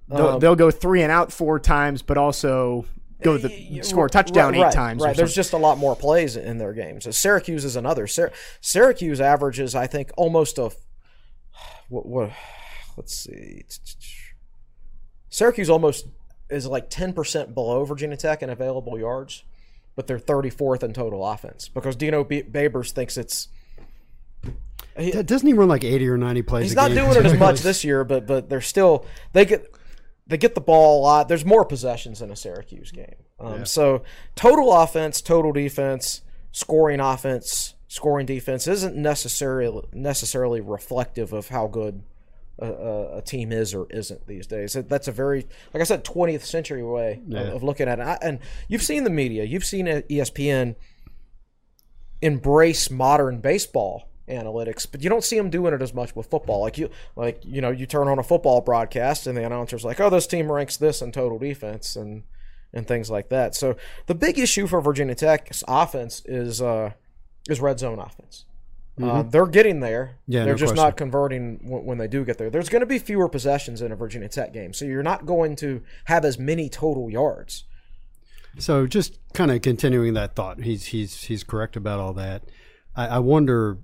They'll, Um, they'll go three and out four times, but also go eh, the score a touchdown right, eight right, times. Right. There's just a lot more plays in their games. Syracuse is another. Sy- Syracuse averages, I think, almost a what, what? Let's see. Syracuse almost is like 10% below Virginia Tech in available yards, but they're 34th in total offense because Dino B- Babers thinks it's. He, Doesn't he run like 80 or 90 plays he's not game? doing it as much this year, but but they're still they get they get the ball a lot. There's more possessions in a Syracuse game. Um, So total offense, total defense, scoring offense, scoring defense isn't necessarily necessarily reflective of how good a, a, team is or isn't these days. That's a very, like I said, 20th century way of, of looking at it. I, and you've seen the media, you've seen ESPN embrace modern baseball analytics, but you don't see them doing it as much with football. Like you, like you know, you turn on a football broadcast and the announcer's like, "Oh, this team ranks this in total defense and and things like that." So the big issue for Virginia Tech's offense is uh, is red zone offense. Uh, they're getting there. Mm-hmm. Yeah, they're no just question. not converting w- when they do get there. There's going to be fewer possessions in a Virginia Tech game, so you're not going to have as many total yards. So just kind of continuing that thought, he's he's he's correct about all that. I, I wonder,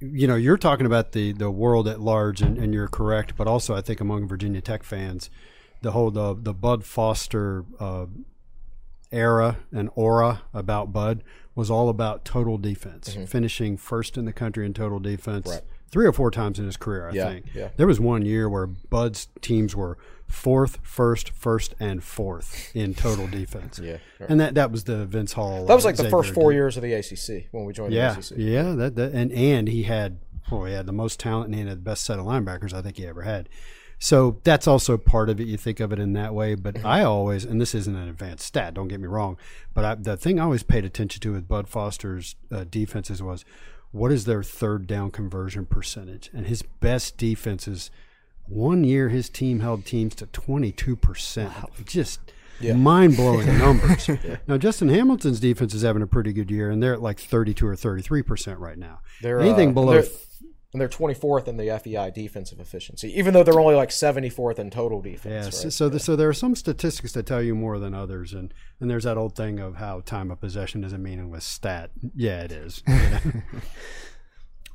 you know, you're talking about the the world at large, and, and you're correct, but also I think among Virginia Tech fans, the whole the the Bud Foster uh, era and aura about Bud was all about total defense, finishing first in the country in total defense. Mm-hmm. Right. Three or four times in his career, I Yeah, think. yeah. There was one year where Bud's teams were fourth, first, first, and fourth in total defense. Yeah, right. and that that was the Vince Hall. That was like the first four years of the ACC when we joined Yeah, the ACC. yeah. That, that and and he had oh, he had the most talent and he had the best set of linebackers I think he ever had. So that's also part of it. You think of it in that way, but I always, and this isn't an advanced stat. Don't get me wrong, but I, the thing I always paid attention to with Bud Foster's uh, defenses was what is their third down conversion percentage, and his best defenses. One year, his team held teams to twenty two percent. Just mind blowing numbers. Now Justin Hamilton's defense is having a pretty good year, and they're at like thirty two or thirty three percent right now. They're, Anything uh, below they're- and they're 24th in the FEI defensive efficiency, even though they're only like 74th in total defense. so right? so, the, so there are some statistics that tell you more than others, and and there's that old thing of how time of possession is a meaningless stat. Yeah, it is.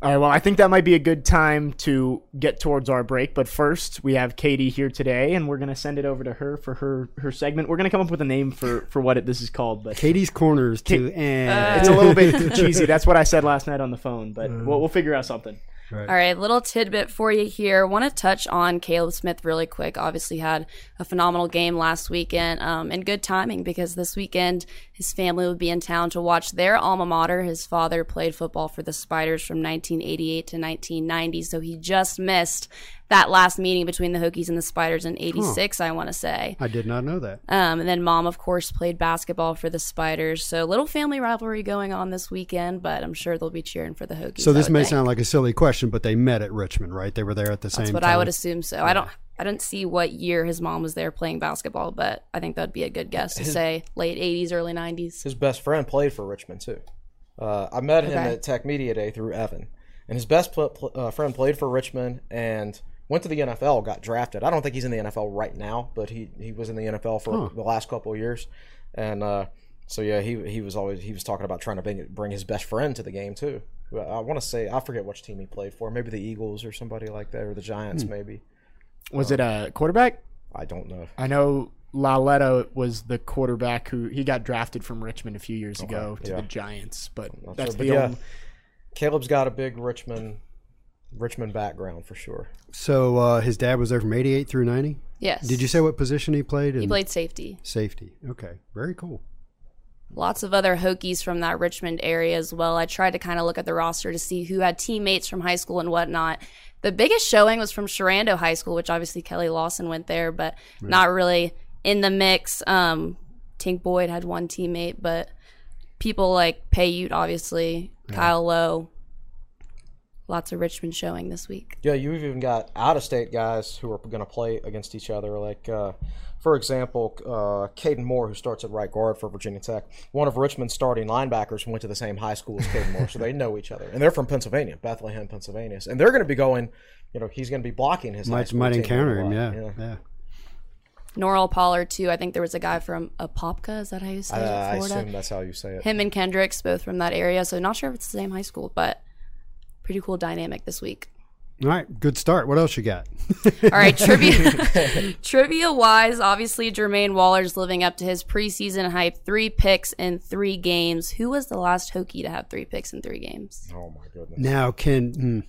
All right, well, I think that might be a good time to get towards our break. But first, we have Katie here today, and we're going to send it over to her for her, her segment. We're going to come up with a name for, for what it, this is called, but Katie's corners too. Eh. it's a little bit cheesy. That's what I said last night on the phone, but we'll, we'll figure out something. All right, little tidbit for you here. Want to touch on Caleb Smith really quick. Obviously, had a phenomenal game last weekend, um, and good timing because this weekend his family would be in town to watch their alma mater. His father played football for the Spiders from 1988 to 1990, so he just missed that last meeting between the Hokies and the Spiders in '86. I want to say. I did not know that. Um, and then mom, of course, played basketball for the Spiders. So little family rivalry going on this weekend, but I'm sure they'll be cheering for the Hokies. So this may think. sound like a silly question, but they met at Richmond, right? They were there at the That's same what time. I would assume. So I don't. I didn't see what year his mom was there playing basketball, but I think that'd be a good guess to say late '80s, early '90s. his best friend played for Richmond too. Uh, I met him Okay. at Tech Media Day through Evan, and his best pl- pl- uh, friend played for Richmond and went to the NFL. Got drafted. I don't think he's in the NFL right now, but he he was in the NFL for the last couple of years, and uh, So yeah, he he was always he was talking about trying to bring bring his best friend to the game too. I want to say I forget which team he played for. Maybe the Eagles or somebody like that, or the Giants. Hmm. Maybe Was it a quarterback? I don't know. I know Lauletta was the quarterback who he got drafted from Richmond a few years ago to yeah. the Giants, but that's sure, the but yeah. Caleb's got a big Richmond Richmond background for sure. So uh, his dad was there from 88 through 90? Yes. Did you say what position he played? He played safety. Safety. Okay. Very cool. Lots of other Hokies from that Richmond area as well. I tried to kind of look at the roster to see who had teammates from high school and whatnot. The biggest showing was from Sharando High School, which obviously Keli Lawson went there, but not really in the mix. Um, Tink Boyd had one teammate, but people like Payoute, obviously, Kyle Lowe. Lots of Richmond showing this week. Yeah, you've even got out of state guys who are going to play against each other. Like, uh, for example, uh, Kaden Moore, who starts at right guard for Virginia Tech, one of Richmond's starting linebackers went to the same high school as Kaden Moore, so they know each other. And they're from Pennsylvania, Bethlehem, Pennsylvania. And they're going to be going, you know, he's going to be blocking his Might, school might encounter him. lot. Yeah. Yeah. Norell Pollard, too. I think there was a guy from Apopka. Is that how you say Uh, it? I Florida. assume that's how you say it. him and Kendricks both from that area. So not sure if it's the same high school, but pretty cool dynamic this week. All right. Good start. What else you got? All right, trivia trivia wise, obviously Jermaine Waller's living up to his preseason hype. Three picks in three games. Who was the last Hokie to have three picks in three games? Oh, my goodness. Now, can hmm,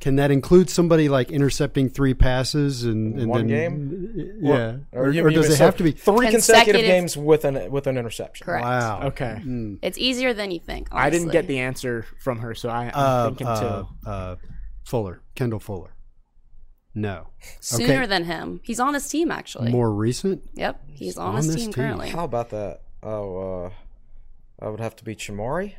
can that include somebody like intercepting three passes and, and One then, game? Yeah. Or, you- or you does it have to be? three consecutive, Consecutive- games with an with an interception? Correct. Wow. Okay, It's easier than you think. I didn't get the answer from her, so I, I'm Uh, thinking uh, too. uh, Fuller, Kendall Fuller. No. sooner okay. than him. He's on his team actually. More recent. Yep, he's on, on his team, team. currently. How about that? Oh, uh, I would have to be Chamarri.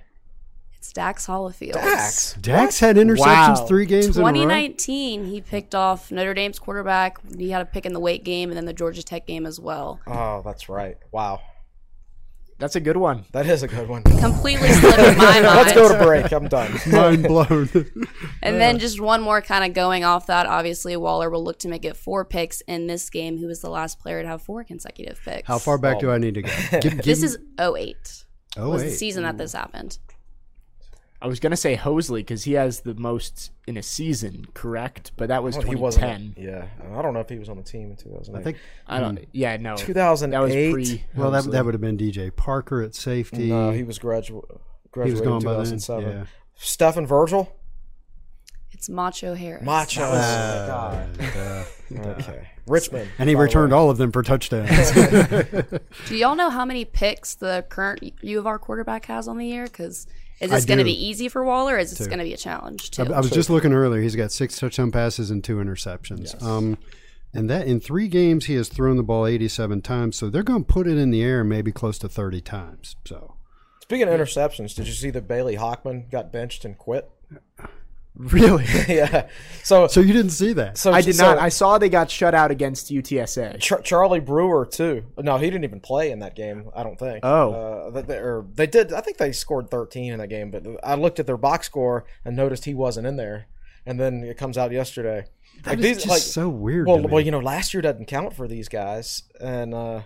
It's Dax Hollifield. Dax. Dax had interceptions Wow. three games in a row. 2019, he picked off Notre Dame's quarterback. He had a pick in the Wake game and then the Georgia Tech game as well. Oh, that's right. Wow, That's a good one. that is a good one. Completely slipped my mind. Let's go to break. I'm done. Mind blown. And then just one more kind of going off that. Obviously, Waller will look to make it four picks in this game. Who was the last player to have four consecutive picks? How far back oh. do I need to go? Give, give This me- is 08. oh was the oh wait. season that this happened. I was gonna say Hosley because he has the most in a season, correct? But that was Well, he 2010. wasn't. Yeah, I don't know if he was on the team in 2008. I think. I don't. Yeah, no. 2008. That was pre. Well, that, that would have been DJ Parker at safety. No, he was gradu- He was gone in by 2007. Yeah. Stephan Virgil. It's Macho Harris. Macho. Uh, God. uh, Okay. Richmond. and he returned all of them for touchdowns. Do y'all know how many picks the current U of R quarterback has on the year? Because is this going to be easy for Waller? Or is this going to be a challenge I, too? I was just looking earlier. He's got six touchdown passes and two interceptions. Um, and that in three games he has thrown the ball 87 times. So they're going to put it in the air maybe close to 30 times. So Speaking of interceptions, did you see that Bailey Hockman got benched and quit? really. yeah. So, so you didn't see that. so I did so not. I saw they got shut out against UTSA. Char- Charlie Brewer too. No, he didn't even play in that game. I don't think. Oh. uh, they, they, or they did. I think they scored 13 in that game. But I looked at their box score and noticed he wasn't in there. And then it comes out yesterday. That is just so weird. Well, to me. well, you know, last year doesn't count for these guys, and uh,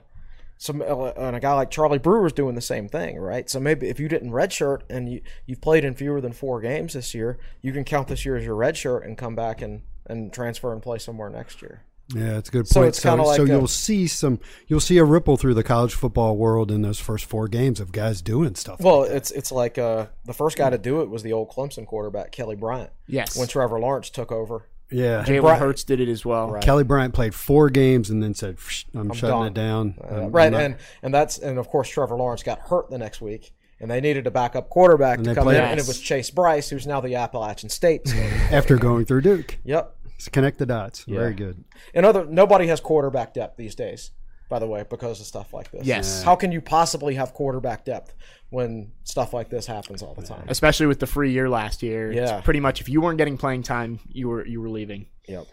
some and a guy like Charlie Brewer's doing the same thing, right? So maybe if you didn't redshirt and you you've played in fewer than four games this year, you can count this year as your redshirt and come back and and transfer and play somewhere next year. Yeah, it's a good point. So point. it's So, kinda like so a- you'll see some, you'll see a ripple through the college football world in those first four games of guys doing stuff. Well, it's it's like uh, the first guy to do it was the old Clemson quarterback Kelly Bryant Yes. when Trevor Lawrence took over. Yeah, Jalen Bri- Hurts did it as well. Kelly Bryant played four games and then said, "Psh, "I'm, shutting done." it down." Uh, I'm- right, I'm and and that's and of course Trevor Lawrence got hurt the next week, and they needed a backup quarterback And to come played- in, and it was Chase Brice, who's now the Appalachian State. after going through Duke, yep. Let's connect the dots. Very good. And other nobody has quarterback depth these days, by the way, because of stuff like this. Yes. How can you possibly have quarterback depth when stuff like this happens all the time? Especially with the free year last year. It's Yeah. pretty much if you weren't getting playing time, you were you were leaving. Yep.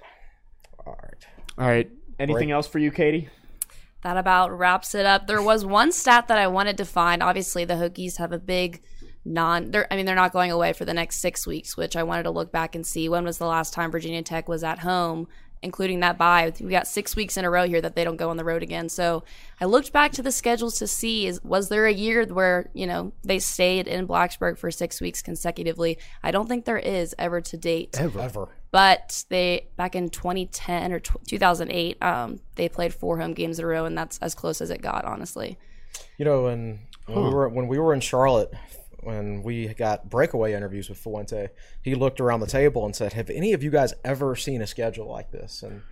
All right. All right. Anything else for you, Katie? that about wraps it up. There was one stat that I wanted to find. Obviously, the Hokies have a big non. They're, I mean, they're not going away for the next six weeks, which I wanted to look back and see when was the last time Virginia Tech was at home including that bye. We got six weeks in a row here that they don't go on the road again. So I looked back to the schedules to see is was there a year where you know they stayed in Blacksburg for six weeks consecutively? I don't think there is ever to date. Ever. Ever. But they back in 2010 or tw 2008, um, they played four home games in a row, and that's as close as it got, honestly. You know, when, when we were when we were in Charlotte, when we got breakaway interviews with Fuente, he looked around the table and said, "Have any of you guys ever seen a schedule like this?" And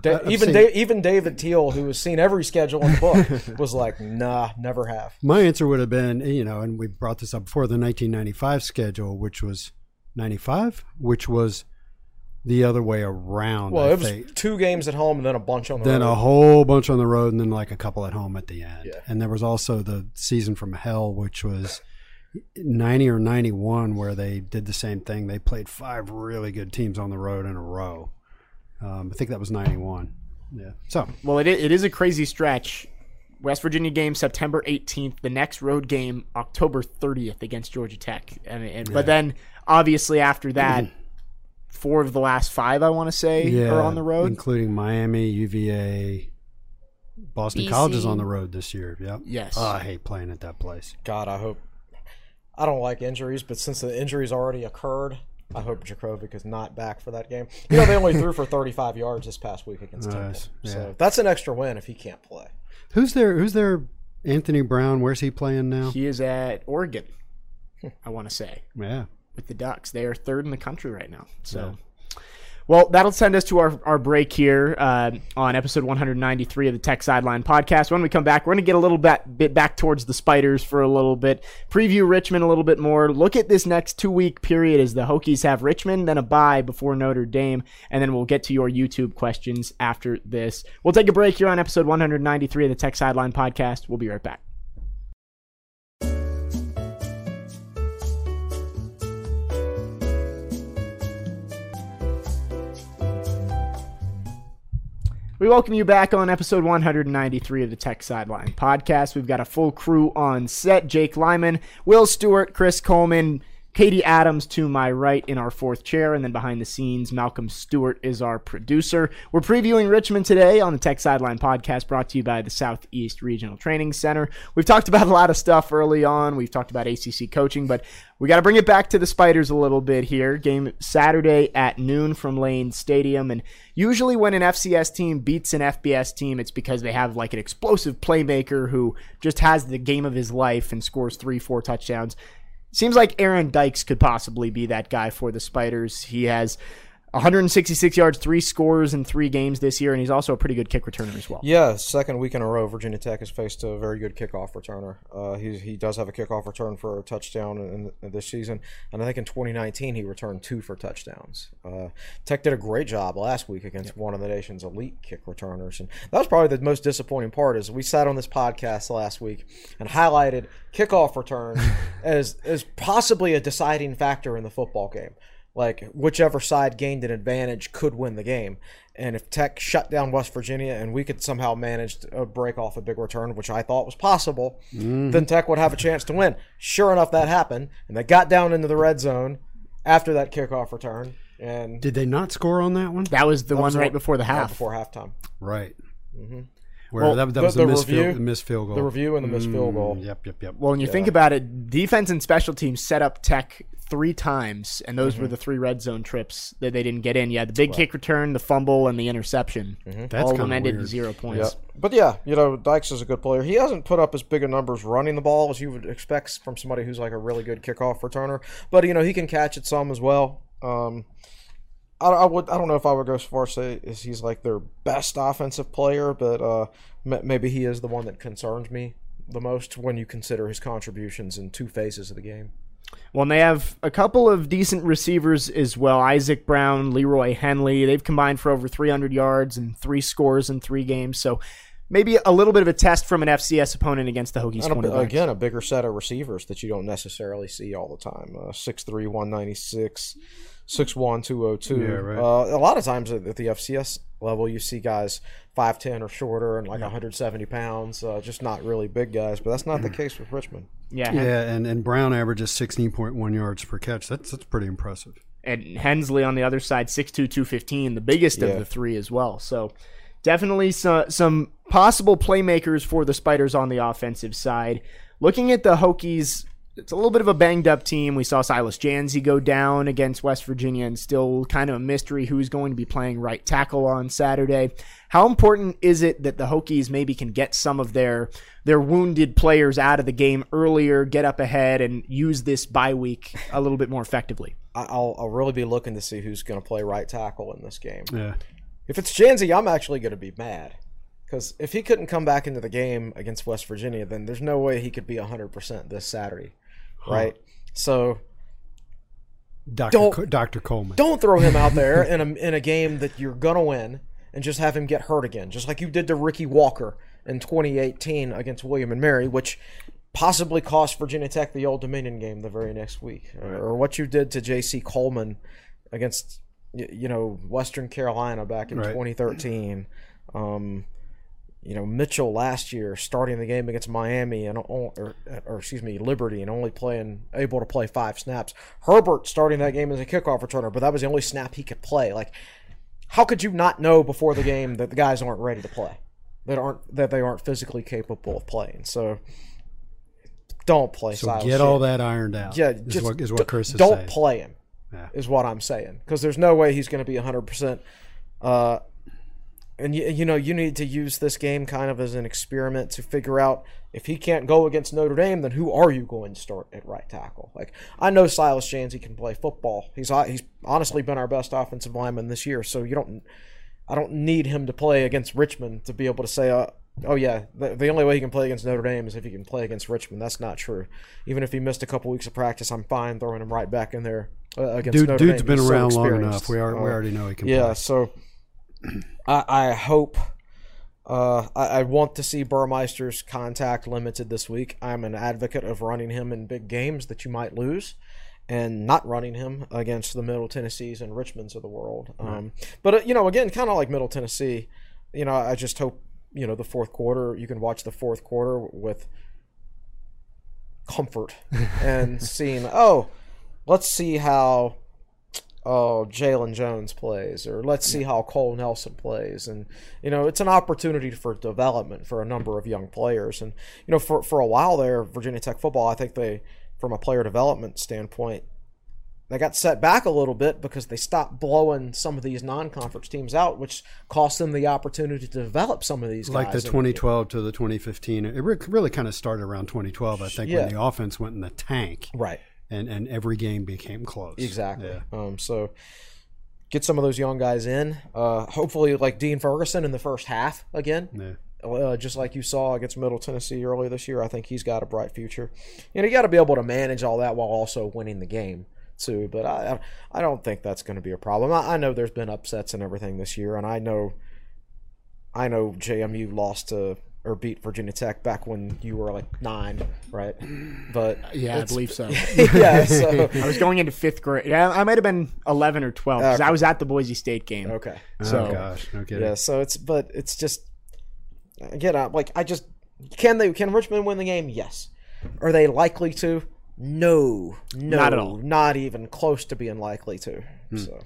da- even da- even David Teel, who has seen every schedule in the book, was like, "Nah, never have." My answer would have been, you know, and we brought this up before the 1995 schedule, which was 95, which was the other way around. Well, I it was think. two games at home and then a bunch on the Then road. Then a whole bunch on the road, and then like a couple at home at the end. Yeah. And there was also the season from hell, which was 90 or 91, where they did the same thing. They played five really good teams on the road in a row. Um, I think that was 91. Yeah. So Well, it, it is a crazy stretch. West Virginia game September 18th. The next road game October 30th against Georgia Tech. And, and but then obviously after that, four of the last five I want to say yeah, are on the road. including Miami, UVA, Boston BC. College is on the road this year. Yep. Yes. Oh, I hate playing at that place. God, I hope. I don't like injuries, but since the injuries already occurred, I hope Jurkovec is not back for that game. You know, they only threw for 35 yards this past week against Temple, Nice, yeah. so that's an extra win if he can't play. Who's there? Who's there? Anthony Brown. Where's he playing now? He is at Oregon. Hmm. I want to say Yeah. with the Ducks. They are third in the country right now. So, well, that'll send us to our, our break here uh, on episode 193 of the Tech Sideline podcast. When we come back, we're going to get a little bit, bit back towards the Spiders for a little bit, preview Richmond a little bit more, look at this next two week period as the Hokies have Richmond, then a bye before Notre Dame, and then we'll get to your YouTube questions after this. We'll take a break here on episode 193 of the Tech Sideline podcast. We'll be right back. We welcome you back on episode 193 of the Tech Sideline podcast. We've got a full crew on set Jake Lyman, Will Stewart, Chris Coleman, Katie Adams to my right in our fourth chair, and then behind the scenes, Malcolm Stewart is our producer. We're previewing Richmond today on the Tech Sideline podcast brought to you by the Southeast Regional Training Center. We've talked about a lot of stuff early on. We've talked about ACC coaching, but we got to bring it back to the Spiders a little bit here. Game Saturday at noon from Lane Stadium. And usually, when an FCS team beats an FBS team, it's because they have like an explosive playmaker who just has the game of his life and scores three, four touchdowns. Seems like Aaron Dykes could possibly be that guy for the Spiders. He has 166 yards, three scores in three games this year, and he's also a pretty good kick returner as well. Yeah, second week in a row, Virginia Tech has faced a very good kickoff returner. Uh, he he does have a kickoff return for a touchdown in, in this season, and I think in 2019 he returned two for touchdowns. Uh, Tech did a great job last week against one of the nation's elite kick returners, and that was probably the most disappointing part. Is we sat on this podcast last week and highlighted kickoff returns as as possibly a deciding factor in the football game like whichever side gained an advantage could win the game. And if Tech shut down West Virginia and we could somehow manage to uh, break off a big return, which I thought was possible, then Tech would have a chance to win. Sure enough, that happened, and they got down into the red zone after that kickoff return. And Did they not score on that one? That was the one was right right- before the right half. before halftime, Right. Where Well, that, that the- was the the, missed review- field, the missed field goal. the review and the missed field goal. Mm, Yep, yep, yep. Well, when you think about it, defense and special teams set up Tech three times, and those were Mm-hmm. the three red zone trips that they didn't get in. Yeah, the big kick return, the fumble, and the interception. That's all of them kinda ended in weird. zero Yeah, points. but yeah, you know, Dykes is a good player. He hasn't put up as big a numbers running the ball as you would expect from somebody who's like a really good kickoff returner. But you know, he can catch it some as well. Um, I, I would, I don't know if I would go so far say is he's like their best offensive player, but uh, m- maybe he is the one that concerns me the most when you consider his contributions in two phases of the game. Well, and they have a couple of decent receivers as well. Isaac Brown, Leroy Henley. They've combined for over 300 yards and three scores in three games. So maybe a little bit of a test from an FCS opponent against the Hokies. And a, again, a bigger set of receivers that you don't necessarily see all the time. Uh, 6'3", 196, 6'1", 202. Yeah, right. uh, a lot of times at at the FCS level, you see guys 5'10 or shorter and like 170 pounds, uh, just not really big guys. But that's not the case with Richmond. yeah. Yeah, and, and Brown averages 16.1 yards per catch. That's that's pretty impressive. and Hensley on the other side, 6'2", 215, the biggest Yeah. of the three as well. So definitely some, some possible playmakers for the Spiders on the offensive side. Looking at the Hokies, it's a little bit of a banged up team. We saw Silas Dzansi go down against West Virginia and still kind of a mystery who's going to be playing right tackle on Saturday. How important is it that the Hokies maybe can get some of their their wounded players out of the game earlier, get up ahead, and use this bye week a little bit more effectively? I- I'll, I'll really be looking to see who's going to play right tackle in this game. Yeah. If it's Dzansi, I'm actually going to be mad. Because if he couldn't come back into the game against West Virginia, then there's no way he could be 100% this Saturday. Right? So Dr. Don't- Co- Dr. Coleman. don't throw him out there in a, in a game that you're going to win and just have him get hurt again, just like you did to Ricky Walker in 2018 against William and Mary, which possibly cost Virginia Tech the Old Dominion game the very next week, or, or what you did to J.C. Coleman against y- you know Western Carolina back in Right. 2013. Um, you know Mitchell last year starting the game against Miami and or, or excuse me Liberty and only playing able to play five snaps. Herbert starting that game as a kickoff returner, but that was the only snap he could play. Like, how could you not know before the game that the guys aren't ready to play, that aren't that they aren't physically capable of playing? So don't play. so Silas get all that ironed out. Yeah, is just what, is what Chris is don't saying. play him. Yeah. Is what I'm saying because there's no way he's going to be 100. percent uh, And you, you know you need to use this game kind of as an experiment to figure out if he can't go against Notre Dame, then who are you going to start at right tackle? Like I know Silas Dzansi can play football. He's he's honestly been our best offensive lineman this year. So you don't I don't need him to play against Richmond to be able to say, uh, oh yeah, the, the only way he can play against Notre Dame is if he can play against Richmond. That's not true. Even if he missed a couple weeks of practice, I'm fine throwing him right back in there uh, against Dude, Notre dude's Dame. been He's so around long enough. We are we Uh, already know he can yeah, play. so I, I hope. Uh, I, I want to see Burmeister's contact limited this week. I'm an advocate of running him in big games that you might lose, and not running him against the Middle Tennessees and Richmonds of the world. Um, but uh, you know, again, kind of like Middle Tennessee, you know, I just hope you know the fourth quarter. You can watch the fourth quarter with comfort and seeing. Oh, let's see how oh Jalen Jones plays, or let's see how Cole Nelson plays, and you know it's an opportunity for development for a number of young players, and you know for for a while there, Virginia Tech football, I think they, from a player development standpoint, they got set back a little bit because they stopped blowing some of these non-conference teams out, which cost them the opportunity to develop some of these guys. like the 2012 to the 2015. It re- really kind of started around 2012, I think, Yeah. when the offense went in the tank right. And, and every game became close. Exactly. Yeah. Um, so get some of those young guys in. Uh, hopefully, like Dean Ferguson in the first half again. Yeah. Uh, just like you saw against Middle Tennessee earlier this year, I think he's got a bright future. You know, you got to be able to manage all that while also winning the game too. But I, I I don't think that's going to be a problem. I, I know there's been upsets and everything this year, and I know, I know JMU lost to or beat Virginia Tech back when you were like nine, right? But Yeah, I believe so. yeah. So I was going into fifth grade. Yeah, I might have been 11 or 12 because Okay. I was at the Boise State game. okay. Oh, so- oh, gosh. No kidding. Yeah, so it's but it's just again, I, like I just can they can Richmond win the game? Yes. Are they likely to? No, no, Not at all. Not even close to being likely to. Hmm. So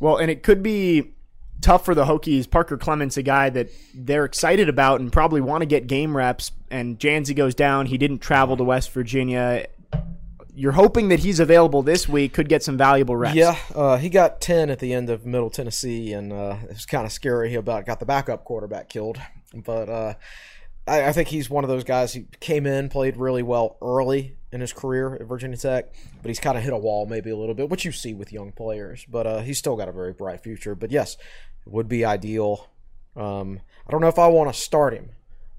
Well, and it could be tough for the Hokies. Parker Clements, a guy that they're excited about and probably want to get game reps. And Dzansi goes down. He didn't travel to West Virginia. You're hoping that he's available this week, could get some valuable reps. yeah, uh, he got ten at the end of Middle Tennessee, and uh, it was kind of scary. He about got the backup quarterback killed, but uh, I, I think he's one of those guys who came in, played really well early in his career at Virginia Tech, but he's kind of hit a wall maybe a little bit, which you see with young players. But uh, he's still got a very bright future. But yes, would be ideal. Um, I don't know if I want to start him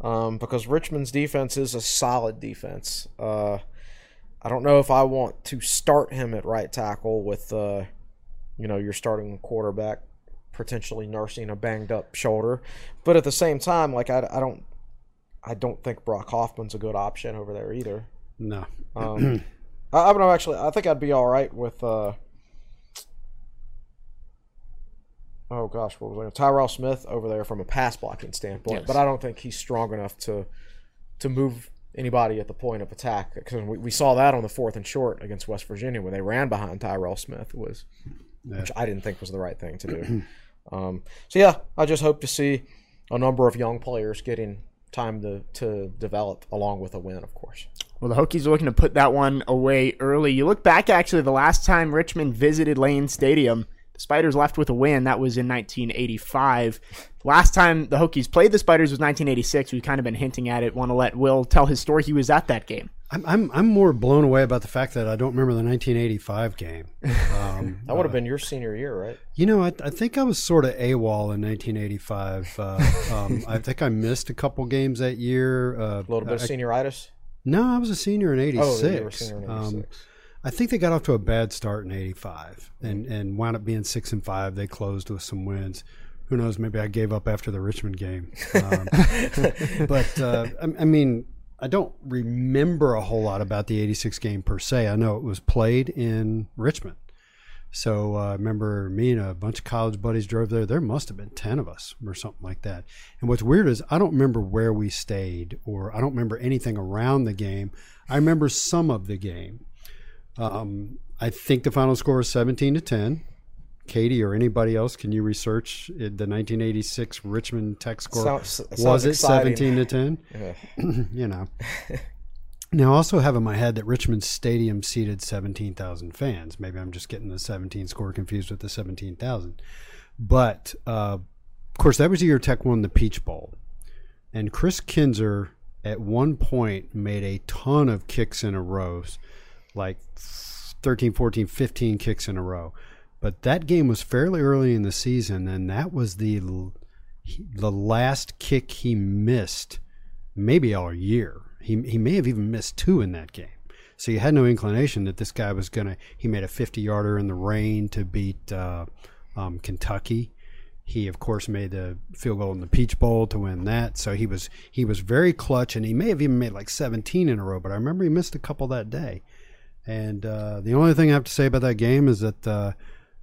um, because Richmond's defense is a solid defense. Uh, I don't know if I want to start him at right tackle with, uh, you know, your starting quarterback potentially nursing a banged up shoulder, but at the same time, like I, I don't, I don't think Brock Hoffman's a good option over there either. No. Um, I, I don't know. Actually, I think I'd be all right with. Uh, oh gosh, what was I? Tyrell Smith over there from a pass blocking standpoint, Yes. but I don't think he's strong enough to to move anybody at the point of attack because we, we saw that on the fourth and short against West Virginia when they ran behind Tyrell Smith was, which I didn't think was the right thing to do. um, so yeah, I just hope to see a number of young players getting time to to develop along with a win, of course. Well, the Hokies are looking to put that one away early. You look back, actually, the last time Richmond visited Lane Stadium, the Spiders left with a win. That was in 1985. Last time the Hokies played the Spiders was 1986. We've kind of been hinting at it. Want to let Will tell his story. He was at that game. I'm, I'm I'm more blown away about the fact that I don't remember the 1985 game. Um, That would have been your senior year, right? You know, I, I think I was sort of AWOL in 1985. Uh, um, I think I missed a couple games that year. Uh, A little bit of senioritis. no, I was a senior in '86. Oh, you were a senior in Um, '86. I think they got off to a bad start in '85 and and wound up being six and five. They closed with some wins. Who knows? Maybe I gave up after the Richmond game. Um, but uh, I, I mean, I don't remember a whole lot about the '86 game per se. I know it was played in Richmond. So uh, I remember me and a bunch of college buddies drove there. There must have been ten of us or something like that. And what's weird is I don't remember where we stayed, or I don't remember anything around the game. I remember some of the game. Um, I think the final score was seventeen to ten. Katie or anybody else, can you research the 1986 Richmond Tech score? Sounds- was it exciting. 17 to 10? Yeah. you know. Now, I also have in my head that Richmond Stadium seated 17,000 fans. Maybe I'm just getting the 17 score confused with the 17,000. But, uh, of course, that was the year Tech won the Peach Bowl. And Chris Kinzer, at one point, made a ton of kicks in a row, like 13, 14, 15 kicks in a row. But that game was fairly early in the season, and that was the the last kick he missed maybe all year. He he may have even missed two in that game. So you had no inclination that this guy was gonna. He made a 50 yarder in the rain to beat uh, um, Kentucky. He of course made the field goal in the Peach Bowl to win that. So he was he was very clutch, and he may have even made like 17 in a row. But I remember he missed a couple that day. And uh, the only thing I have to say about that game is that uh,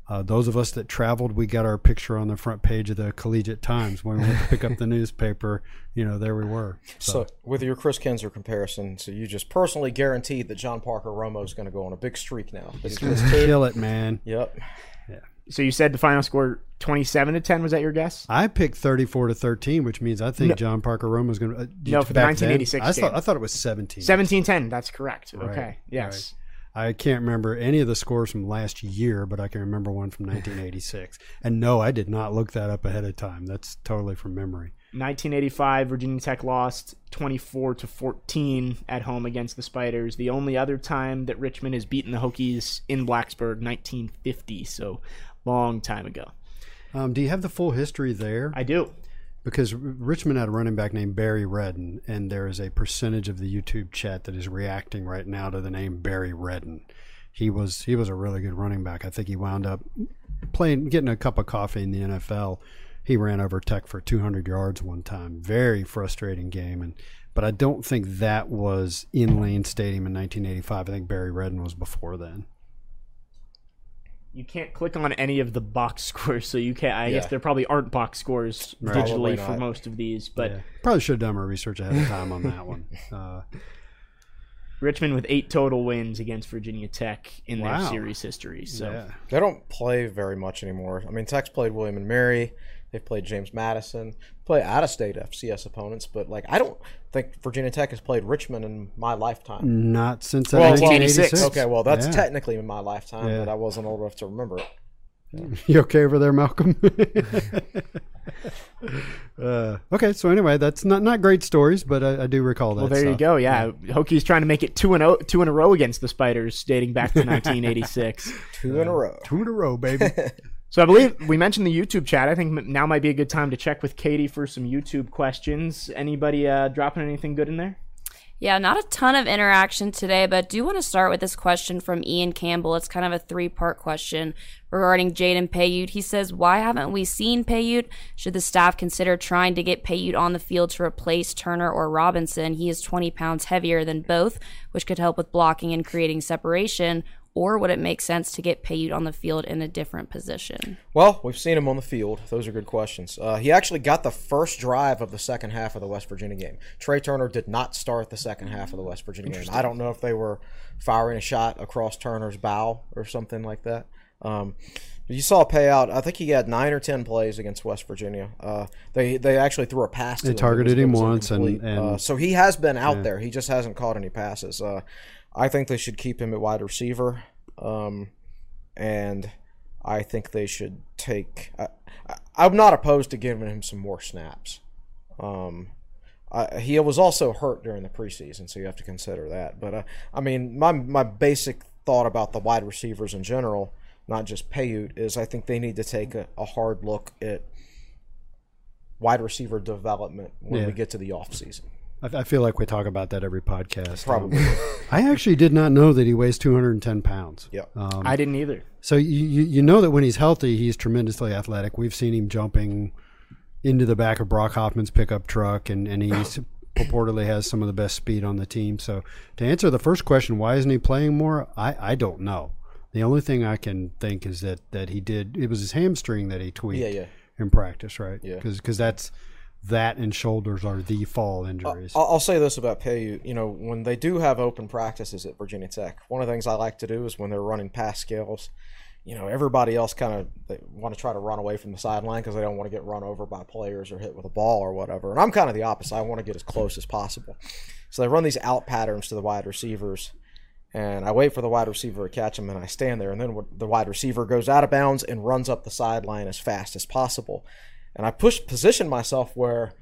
uh, those of us that traveled, we got our picture on the front page of the Collegiate Times when we went to pick up the newspaper. You know, there we were. So, with your Chris Kinzer comparison, so you just personally guaranteed that John Parker Romo is going to go on a big streak now. That he's gonna- Kill it, man. yep. So you said the final score 27 to 10. Was that your guess? I picked 34 to 13, which means I think John Parker Rome was going to. Uh, No, for the 1986 I thought, game. I thought it was 17. 17 10. That's correct. Right, Okay. Yes. I can't remember any of the scores from last year, but I can remember one from 1986. and no, I did not look that up ahead of time. That's totally from memory. 1985, Virginia Tech lost 24 to 14 at home against the Spiders. The only other time that Richmond has beaten the Hokies in Blacksburg, 1950. So long time ago. Um, do you have the full history there? I do. Because Richmond had a running back named Barry Redden, and there is a percentage of the YouTube chat that is reacting right now to the name Barry Redden. He was he was a really good running back. I think he wound up playing, getting a cup of coffee in the NFL. He ran over Tech for 200 yards one time. Very frustrating game, and but I don't think that was in Lane Stadium in 1985. I think Barry Redden was before then. You can't click on any of the box scores, so you can't. I Yeah. guess there probably aren't box scores Probably digitally for most of these, but Yeah. probably should have done my research ahead of time on that one. Uh, Richmond with eight total wins against Virginia Tech in their series history. So yeah. They don't play very much anymore. I mean, Tech's played William and Mary. They've played James Madison. Play out of state FCS opponents, but like I don't think Virginia Tech has played Richmond in my lifetime. Not since Well, well, 1986. Okay, well that's Yeah. technically in my lifetime, Yeah. but I wasn't old enough to remember it. You okay over there, Malcolm? uh, okay, so anyway, that's not not great stories, but I, I do recall that. Well, there you stuff. go. Yeah, Hokies trying to make it two and o- two in a row against the Spiders, dating back to 1986. Two in a row. Two in a row, baby. So I believe we mentioned the YouTube chat. I think now might be a good time to check with Katie for some YouTube questions. Anybody uh, dropping anything good in there? Yeah, not a ton of interaction today, but do want to start with this question from Ian Campbell. It's kind of a three part question regarding Jaden Payoute. He says, Why haven't we seen Payoute? Should the staff consider trying to get Payoute on the field to replace Turner or Robinson? He is 20 pounds heavier than both, which could help with blocking and creating separation. Or would it make sense to get Payoute on the field in a different position? Well, we've seen him on the field. Those are good questions. Uh, he actually got the first drive of the second half of the West Virginia game. Trey Turner did not start the second half of the West Virginia game. I don't know if they were firing a shot across Turner's bow or something like that. Um, you saw Payoute. I think he had nine or ten plays against West Virginia. Uh, they they actually threw a pass. To They him. Targeted him once and- incomplete. and- uh, so he has been out there. He just hasn't caught any passes. Uh, I think they should keep him at wide receiver. Um, and I think they should take. I, I'm not opposed to giving him some more snaps. Um, I, he was also hurt during the preseason, so you have to consider that. But uh, I mean, my my basic thought about the wide receivers in general, not just Payoute, is I think they need to take a, a hard look at wide receiver development when Yeah. we get to the offseason. I, I feel like we talk about that every podcast. Probably. I actually did not know that he weighs 210 pounds. Yep. Um, I didn't either. So you, you you know that when he's healthy, he's tremendously athletic. We've seen him jumping into the back of Brock Hoffman's pickup truck, and and he's purportedly has some of the best speed on the team. So to answer the first question, why isn't he playing more? I I don't know. The only thing I can think is that that he did it was his hamstring that he tweaked Yeah, yeah. in practice, right? Yeah. because that's that and shoulders are the fall injuries. I'll, I'll say this about Payoute. You know, when they do have open practices at Virginia Tech, one of the things I like to do is when they're running pass skills, you know, everybody else kind of they want to try to run away from the sideline because they don't want to get run over by players or hit with a ball or whatever. And I'm kind of the opposite. I want to get as close as possible. So they run these out patterns to the wide receivers. And I wait for the wide receiver to catch him, and I stand there. And then the wide receiver goes out of bounds and runs up the sideline as fast as possible. And I push position myself where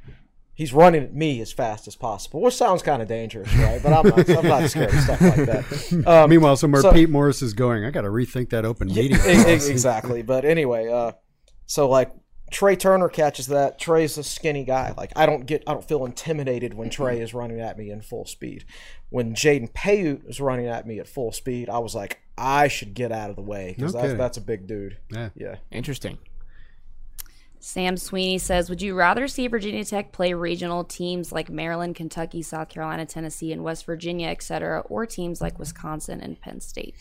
he's running at me as fast as possible, which sounds kind of dangerous, right? But I'm not, I'm not scared of stuff like that. Um, Meanwhile, somewhere so- Pete Morris is going, I got to rethink that open meeting. exactly. But anyway, uh, so like Tre Turner catches that. Tre's a skinny guy. Like I don't get, I don't feel intimidated when Tre is running at me in full speed. When Jaden Payoute is running at me at full speed, I was like, I should get out of the way because No that's, that's a big dude. Yeah. Yeah. Interesting. Sam Sweeney says, Would you rather see Virginia Tech play regional teams like Maryland, Kentucky, South Carolina, Tennessee, and West Virginia, etc., or teams like Wisconsin and Penn State?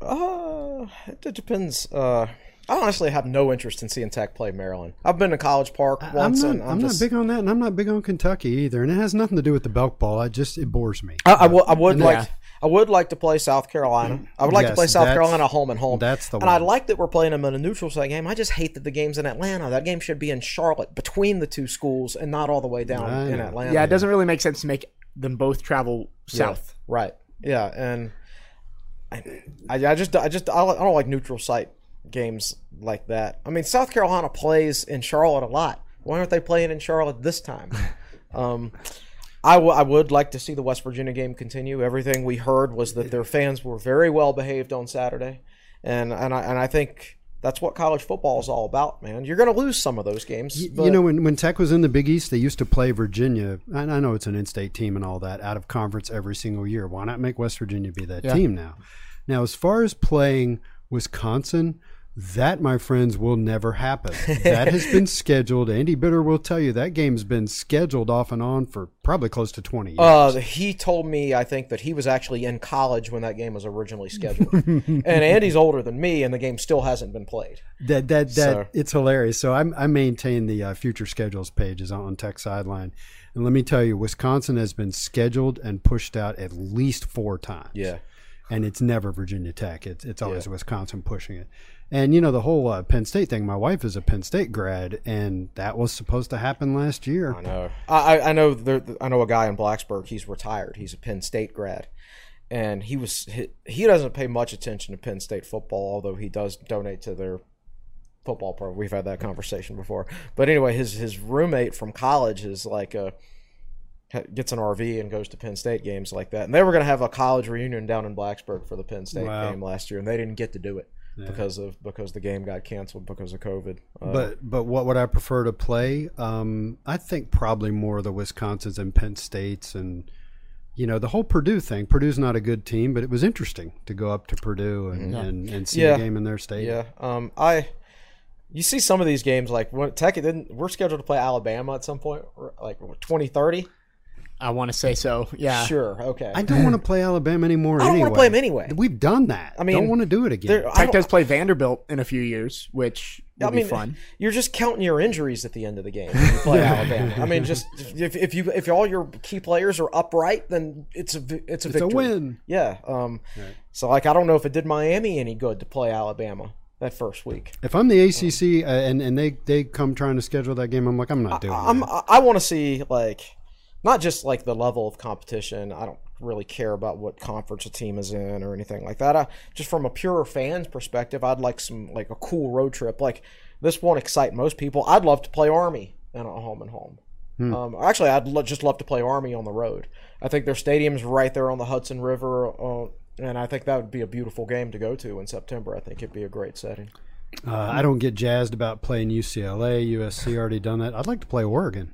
Uh, it depends. Uh, I honestly have no interest in seeing Tech play Maryland. I've been to College Park I'm once, not. and I'm, I'm, just. not big on that, and I'm not big on Kentucky either. And it has nothing to do with the Belk Bowl. I just it bores me. I, I would- I would Yeah. like. I would like to play South Carolina. I would like to play South Carolina home and home. that's the and I like that we're playing them in a neutral site game. I just hate that the game's in Atlanta. That game should be in Charlotte, between the two schools, and not all the way down I in. Atlanta. Yeah, it doesn't really make sense to make them both travel south. Right. Yeah, and I, I, I just, I just, I don't I don't like neutral site games like that. I mean, South Carolina plays in Charlotte a lot. Why aren't they playing in Charlotte this time? um, I, w- I would like to see the West Virginia game continue. Everything we heard was that their fans were very well behaved on Saturday, and and I, and I think that's what college football is all about, man. You're going to lose some of those games. But- you know, when, when Tech was in the Big East, they used to play Virginia. And I know it's an in-state team and all that, out of conference every single year. Why not make West Virginia be that team now? Now, as far as playing Wisconsin, that, my friends, will never happen. that has been scheduled. Andy Bitter will tell you that game's been scheduled off and on for probably close to 20 years. Uh, he told me, I think, that he was actually in college when that game was originally scheduled. and Andy's older than me, and the game still hasn't been played. That that that So- it's hilarious. So I, I maintain the uh, future schedules pages on Tech Sideline, and let me tell you, Wisconsin has been scheduled and pushed out at least four times. Yeah. and it's never Virginia Tech. It's it's always Wisconsin pushing it. And you know the whole uh, Penn State thing. My wife is a Penn State grad, and that was supposed to happen last year. I know. I, I- know. There, I know a guy in Blacksburg. He's retired. He's a Penn State grad, and he was he, he doesn't pay much attention to Penn State football, although he does donate to their football program. We've had that conversation before. But anyway, his his roommate from college is like a gets an RV and goes to Penn State games like that. And they were going to have a college reunion down in Blacksburg for the Penn State Wow. game last year, and they didn't get to do it because of because the game got canceled because of COVID. Uh, But but what would I prefer to play? Um, I think probably more of the Wisconsins and Penn States, and you know the whole Purdue thing. Purdue's not a good team, but it was interesting to go up to Purdue and, and, and see Yeah. a game in their state. Yeah. Um. I. You see some of these games like when Tech didn't. We're scheduled to play Alabama at some point, like twenty thirty. I want to say so. Yeah. Sure. Okay. I don't want to play Alabama anymore. I don't anyway. wanna play 'em anyway. We've done that. I mean, don't want to do it again. There- I Tech don't- does play Vanderbilt in a few years, which will I mean, be fun. you're just counting your injuries at the end of the game. When you play Alabama. I mean, just if, if you if all your key players are upright, then it's a it's a It's a win. Yeah. Um. So like, I don't know if it did Miami any good to play Alabama that first week. if I'm the ACC uh, and and they they come trying to schedule that game, I'm like, I'm not doing I'm that. I, I want to see like not just like the level of competition. I don't really care about what conference a team is in or anything like that. I, just from a pure fans perspective, I'd like some like a cool road trip. Like this won't excite most people. I'd love to play Army in a home and home. Um, actually, I'd lo- just love to play Army on the road. I think their stadium's right there on the Hudson River, uh, and I think that would be a beautiful game to go to in September. I think it'd be a great setting. Uh, I don't get jazzed about playing UCLA. USC already done that. I'd like to play Oregon.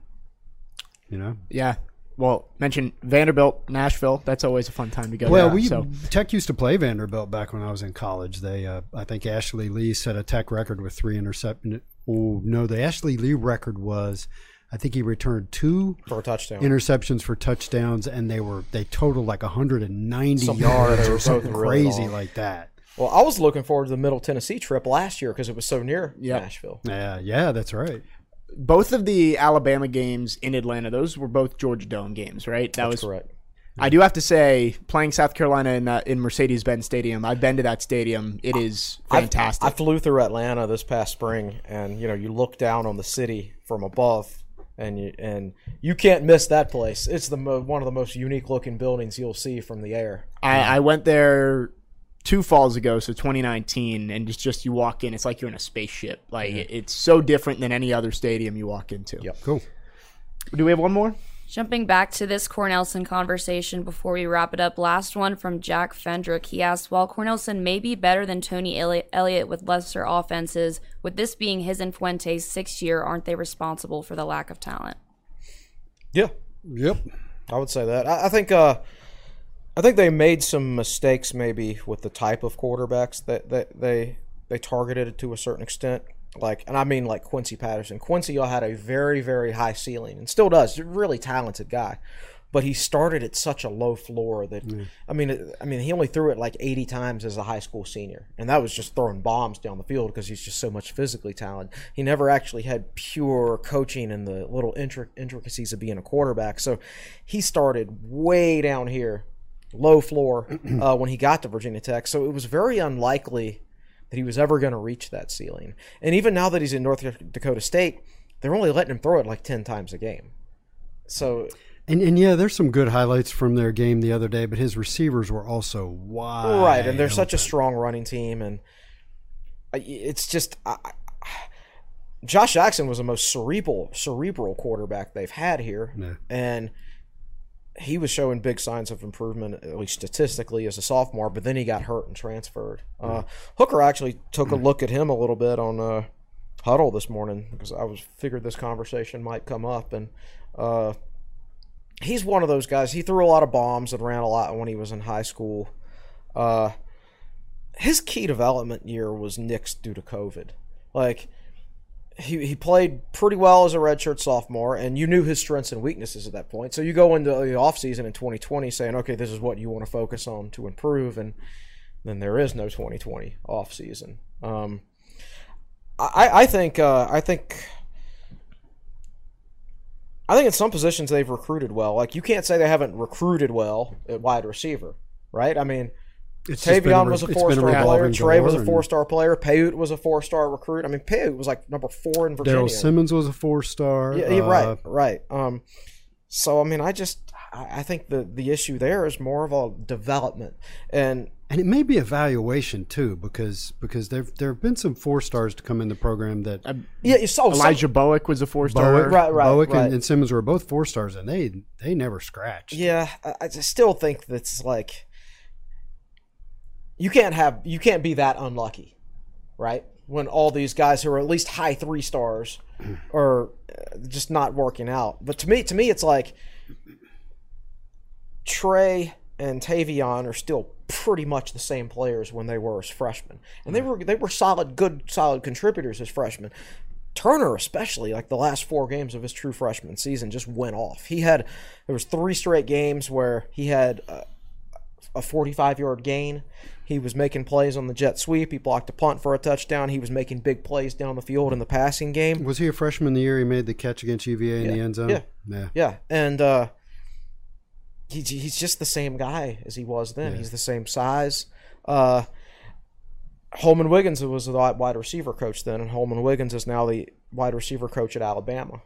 You know. Yeah. Well, mention Vanderbilt, Nashville. That's always a fun time to go. Well, there, we so. Tech used to play Vanderbilt back when I was in college. They, uh, I think Ashley Lee set a Tech record with three interceptions. Oh no, the Ashley Lee record was, I think he returned two For a touchdown. interceptions for touchdowns, and they were they totaled like 190 Something- yards they were or something both really crazy long. like that. Well, I was looking forward to the Middle Tennessee trip last year because it was so near Yep. Nashville. Yeah, yeah, that's right. Both of the Alabama games in Atlanta, those were both Georgia Dome games, right? That was Correct. I do have to say, playing South Carolina in, uh, in Mercedes-Benz Stadium, I've been to that stadium. It is fantastic. I flew through Atlanta this past spring, and you know, you look down on the city from above, and you and you can't miss that place. It's the mo- one of the most unique looking buildings you'll see from the air. I, I went there two falls ago, so 2019, and it's just you walk in, it's like you're in a spaceship. Like it- it's so different than any other stadium you walk into. Yep. Cool. Do we have one more? Jumping back to this Cornelsen conversation before we wrap it up, last one from Jack Fendrick. He asked, while Cornelsen may be better than Tony Elli- Elliott with lesser offenses, with this being his and Fuente's sixth year, aren't they responsible for the lack of talent? Yeah, Yep. I would say that. I, I think. Uh, I think they made some mistakes maybe with the type of quarterbacks that, that they they targeted to a certain extent. Like, and I mean like Quincy Patterson. Quincy all had a very very high ceiling and still does. Really talented guy, but he started at such a low floor that I mean, I mean he only threw it like 80 times as a high school senior, and that was just throwing bombs down the field because he's just so much physically talented. He never actually had pure coaching and the little intric- intricacies of being a quarterback. So he started way down here low floor uh, when he got to Virginia Tech. So it was very unlikely that he was ever going to reach that ceiling. And even now that he's in North Dakota State, they're only letting him throw it like 10 times a game. So, And and yeah, there's some good highlights from their game the other day, but his receivers were also wide. right. And they're such a strong running team. And it's just. I- Josh Jackson was the most cerebral cerebral quarterback they've had here, Yeah. and he was showing big signs of improvement, at least statistically, as a sophomore. But then he got hurt and transferred. Uh, Hooker actually took a look at him a little bit on uh, huddle this morning because I was figured this conversation might come up, and uh, he's one of those guys. He threw a lot of bombs and ran a lot when he was in high school. Uh, his key development year was nixed due to COVID. Like he, he played pretty well as a redshirt sophomore, and you knew his strengths and weaknesses at that point. So you go into the offseason in 2020 saying, okay, this is what you want to focus on to improve, and then there is no 2020 offseason. Um, I, I think uh, I think I think in some positions they've recruited well. Like you can't say they haven't recruited well at wide receiver, right? I mean, It's just been Tayvion was a four star player. Tre was a four star player. Payoute was a four star recruit. I mean, Payoute was like number four in Virginia. Daryl Simmons was a four star. Yeah, yeah, right, right. Um, so I mean, I just I I think the the issue there is more of a development, and and it may be evaluation too, because because there there have been some four stars to come in the program that yeah, you saw Elijah Bowick was a four-star. Right, right, Bowick right. And, and Simmons were both four stars, and they they never scratched. Yeah, I, I still think that's like you can't have you can't be that unlucky, right? When all these guys who are at least high three stars are uh, just not working out. But to me, to me, it's like Tre and Tayvion are still pretty much the same players when they were as freshmen, and they were they were solid, good, solid contributors as freshmen. Turner, especially like the last four games of his true freshman season, just went off. He had there was three straight games where he had a, a 45 yard gain. He was making plays on the jet sweep. He blocked a punt for a touchdown. He was making big plays down the field in the passing game. Was he a freshman the year he made the catch against UVA in the end zone? Yeah. Yeah. Yeah, and uh, he, he's just the same guy as he was then. He's the same size. Uh, Holman Wiggins was the wide receiver coach then, and Holman Wiggins is now the wide receiver coach at Alabama.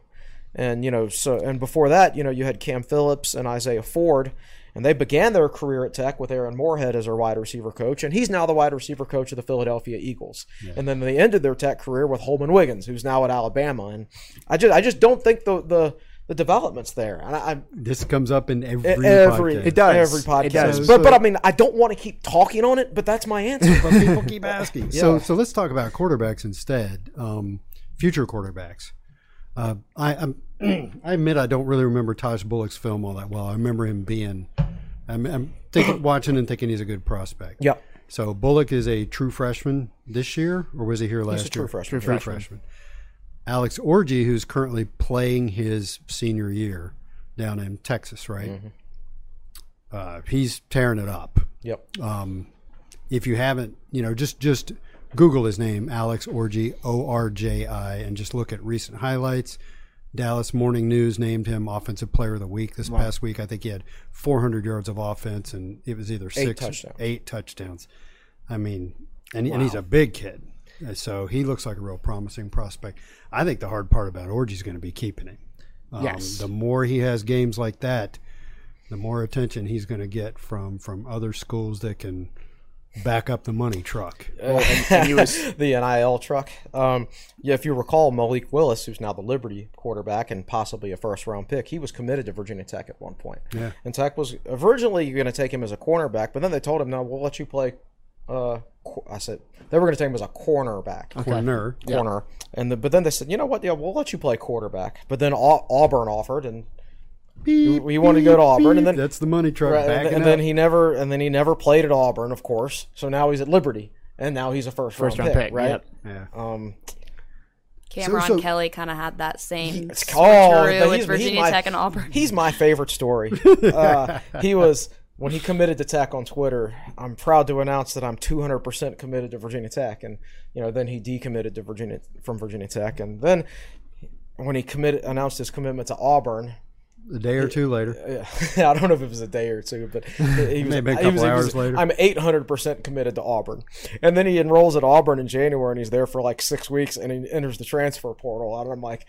And you know, so and before that, you know, you had Cam Phillips and Isaiah Ford, and they began their career at Tech with Aaron Moorehead as their wide receiver coach, and he's now the wide receiver coach of the Philadelphia Eagles. And then they ended their Tech career with Holman Wiggins, who's now at Alabama. And I just, I just don't think the the the development's there. And I, I This comes up in every every podcast. It does. every podcast. It does. But but I mean, I don't want to keep talking on it, but that's my answer. but people keep asking. So so let's talk about quarterbacks instead. Um, future quarterbacks. Uh, I I'm, I admit I don't really remember Tahj Bullock's film all that well. I remember him being. I'm, I'm thinking, watching and thinking he's a good prospect. Yep. So Bullock is a true freshman this year, or was he here last a true year? freshman. True freshman. Alex Orji, who's currently playing his senior year down in Texas, right? Mm-hmm. Uh, he's tearing it up Yep. if you haven't, you know, just just Google his name, Alex Orji, O R J I, and just look at recent highlights. Dallas Morning News named him Offensive Player of the Week this past week. I think he had 400 yards of offense, and it was either six, or touchdowns. eight touchdowns. I mean, and, and he's a big kid, so he looks like a real promising prospect. I think the hard part about Orji is going to be keeping him. Um, Yes. The more he has games like that, the more attention he's going to get from from other schools that can back up the money truck. and he was the NIL truck. Um, yeah, if you recall, Malik Willis, who's now the Liberty quarterback and possibly a first round pick, he was committed to Virginia Tech at one point. Yeah. And Tech was originally going to take him as a cornerback, but then they told him, "No, we'll let you play." Uh, I said they were going to take him as a cornerback. Corner. Corner, and the, but then they said, you know what? Yeah, we'll let you play quarterback. But then Auburn offered, and Beep, we wanted to go to Auburn, and then that's the money truck. Right, and, and then he never and then he never played at Auburn, of course. So now he's at Liberty, and now he's a first, first round, round pick, pick. right? Yep. yeah. Um, Cameron so- Kelly kind of had that same oh, switcheroo he's- with he's Virginia my- Tech and Auburn. He's my favorite story. uh, he was when he committed to Tech on Twitter. I'm proud to announce that I'm 200% committed to Virginia Tech, and you know then he decommitted to Virginia from Virginia Tech, and then when he committed announced his commitment to Auburn. A day or two later. I don't know if it was a day or two, but he was, Maybe a he couple was- he hours was- later. I'm 800% committed to Auburn. And then he enrolls at Auburn in January and he's there for like six weeks and he enters the transfer portal. And I'm like,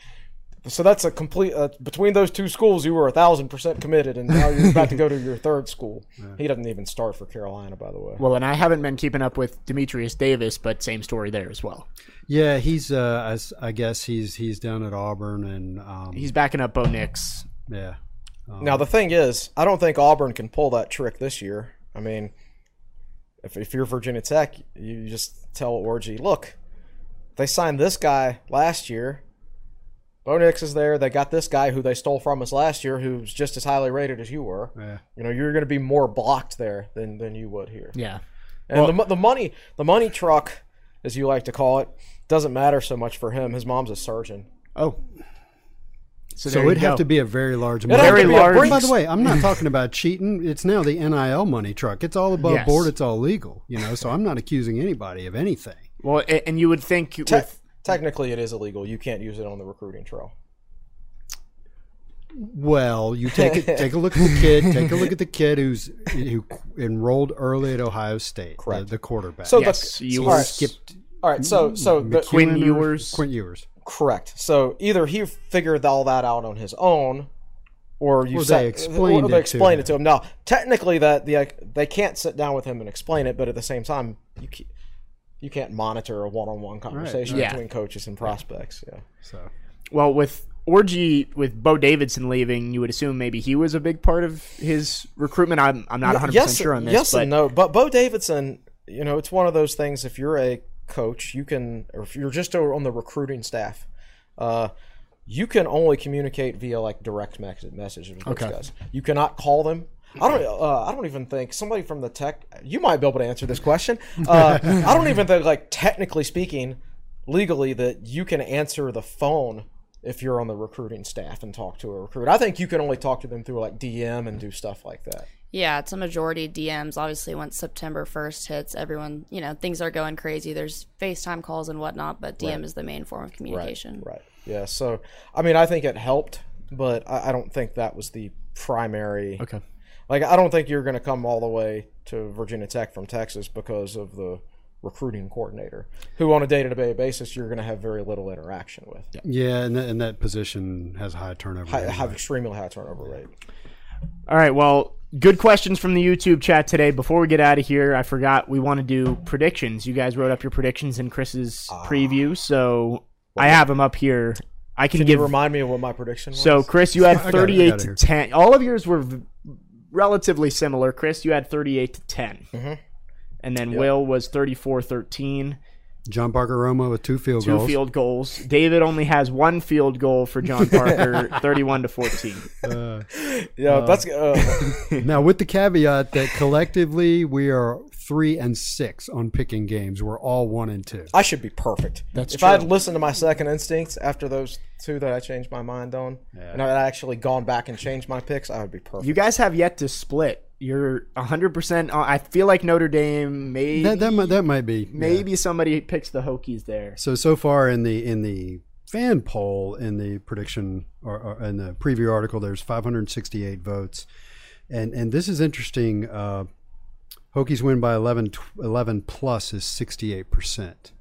so that's a complete, uh, between those two schools, you were a thousand percent committed and now you're about to go to your third school. He doesn't even start for Carolina, by the way. well, and I haven't been keeping up with Demetrius Davis, but same story there as well. Yeah, he's. Uh, as, I guess he's he's down at Auburn, and um, He's backing up Bo Nix. Yeah. Now the thing is, I don't think Auburn can pull that trick this year. I mean, if, if you're Virginia Tech, you just tell Orji, look, they signed this guy last year. Bo Nix is there. They got this guy who they stole from us last year, who's just as highly rated as you were. Yeah. You know, you're going to be more blocked there than than you would here. Yeah. And the, the money, the money truck, as you like to call it, doesn't matter so much for him. His mom's a surgeon. Oh. So, So it'd have to be a very large It'd amount. Very large. Brinks- By the way, I'm not talking about cheating. It's now the NIL money truck. It's all above Yes. board. It's all legal. You know, so I'm not accusing anybody of anything. Well, and you would think Te- with technically, it is illegal. You can't use it on the recruiting trail. Well, you take it, take a look at the kid. Take a look at the kid who's who enrolled early at Ohio State. Correct. The, the quarterback. So Yes, the, you all were right, skipped All right, so so the, Quinn Quinn Ewers. Quint Ewers. Correct. So either he figured all that out on his own, or you Or sat- they explained or they it to explained him. it to him. Now, technically, that the they can't sit down with him and explain it, but at the same time, you can't, you can't monitor a one-on-one conversation Yeah. between coaches and prospects. Yeah. So well with Orji with Bo Davidson leaving, you would assume maybe he was a big part of his recruitment. I'm I'm not 100 yes, percent sure on this, yes but and no. But Bo Davidson, you know, it's one of those things. If you're a coach, you can, or if you're just on the recruiting staff, uh, you can only communicate via like direct message messages with Okay. those guys. You cannot call them. I don't. Uh, I don't even think somebody from the tech. You might be able to answer this question. Uh, I don't even think, like technically speaking, legally that you can answer the phone if you're on the recruiting staff and talk to a recruit. I think you can only talk to them through like DM and do stuff like that. Yeah, it's a majority DMs. Obviously, once September 1st hits, everyone, you know, things are going crazy. There's FaceTime calls and whatnot, but DM is the main form of communication. Right. Yeah. So, I mean, I think it helped, but I, I don't think that was the primary. Okay. Like, I don't think you're going to come all the way to Virginia Tech from Texas because of the recruiting coordinator, who on a day-to-day basis you're going to have very little interaction with. Yeah, and, that, and that position has high turnover. High, rate. have extremely high turnover rate. All right. Well, good questions from the YouTube chat today. Before we get out of here, I forgot we want to do predictions. You guys wrote up your predictions in Chris's preview, so I have them up here. I can, Can give. you remind me of what my prediction was? so, Chris, you had I got it, I 38 it to 10. All of yours were v- relatively similar. Chris, you had 38 to 10. Mm-hmm. And then Will was 34 13. John Parker Romo with two field Two goals. field goals. David only has one field goal for John Parker, 31 to 14. yeah, that's uh, now, with the caveat that collectively we are three and six on picking games. We're all one and two. I should be perfect. That's if I would listened to my second instincts after those two that I changed my mind on, and I had actually gone back and changed my picks, I would be perfect. You guys have yet to split. You're 100%. on- I feel like Notre Dame, maybe. That that might, that might be yeah. Maybe somebody picks the Hokies there. So so far in the in the fan poll in the prediction or, or in the preview article, there's 568 votes, and and this is interesting. Uh, Hokies win by 11, 11 plus is 68 percent,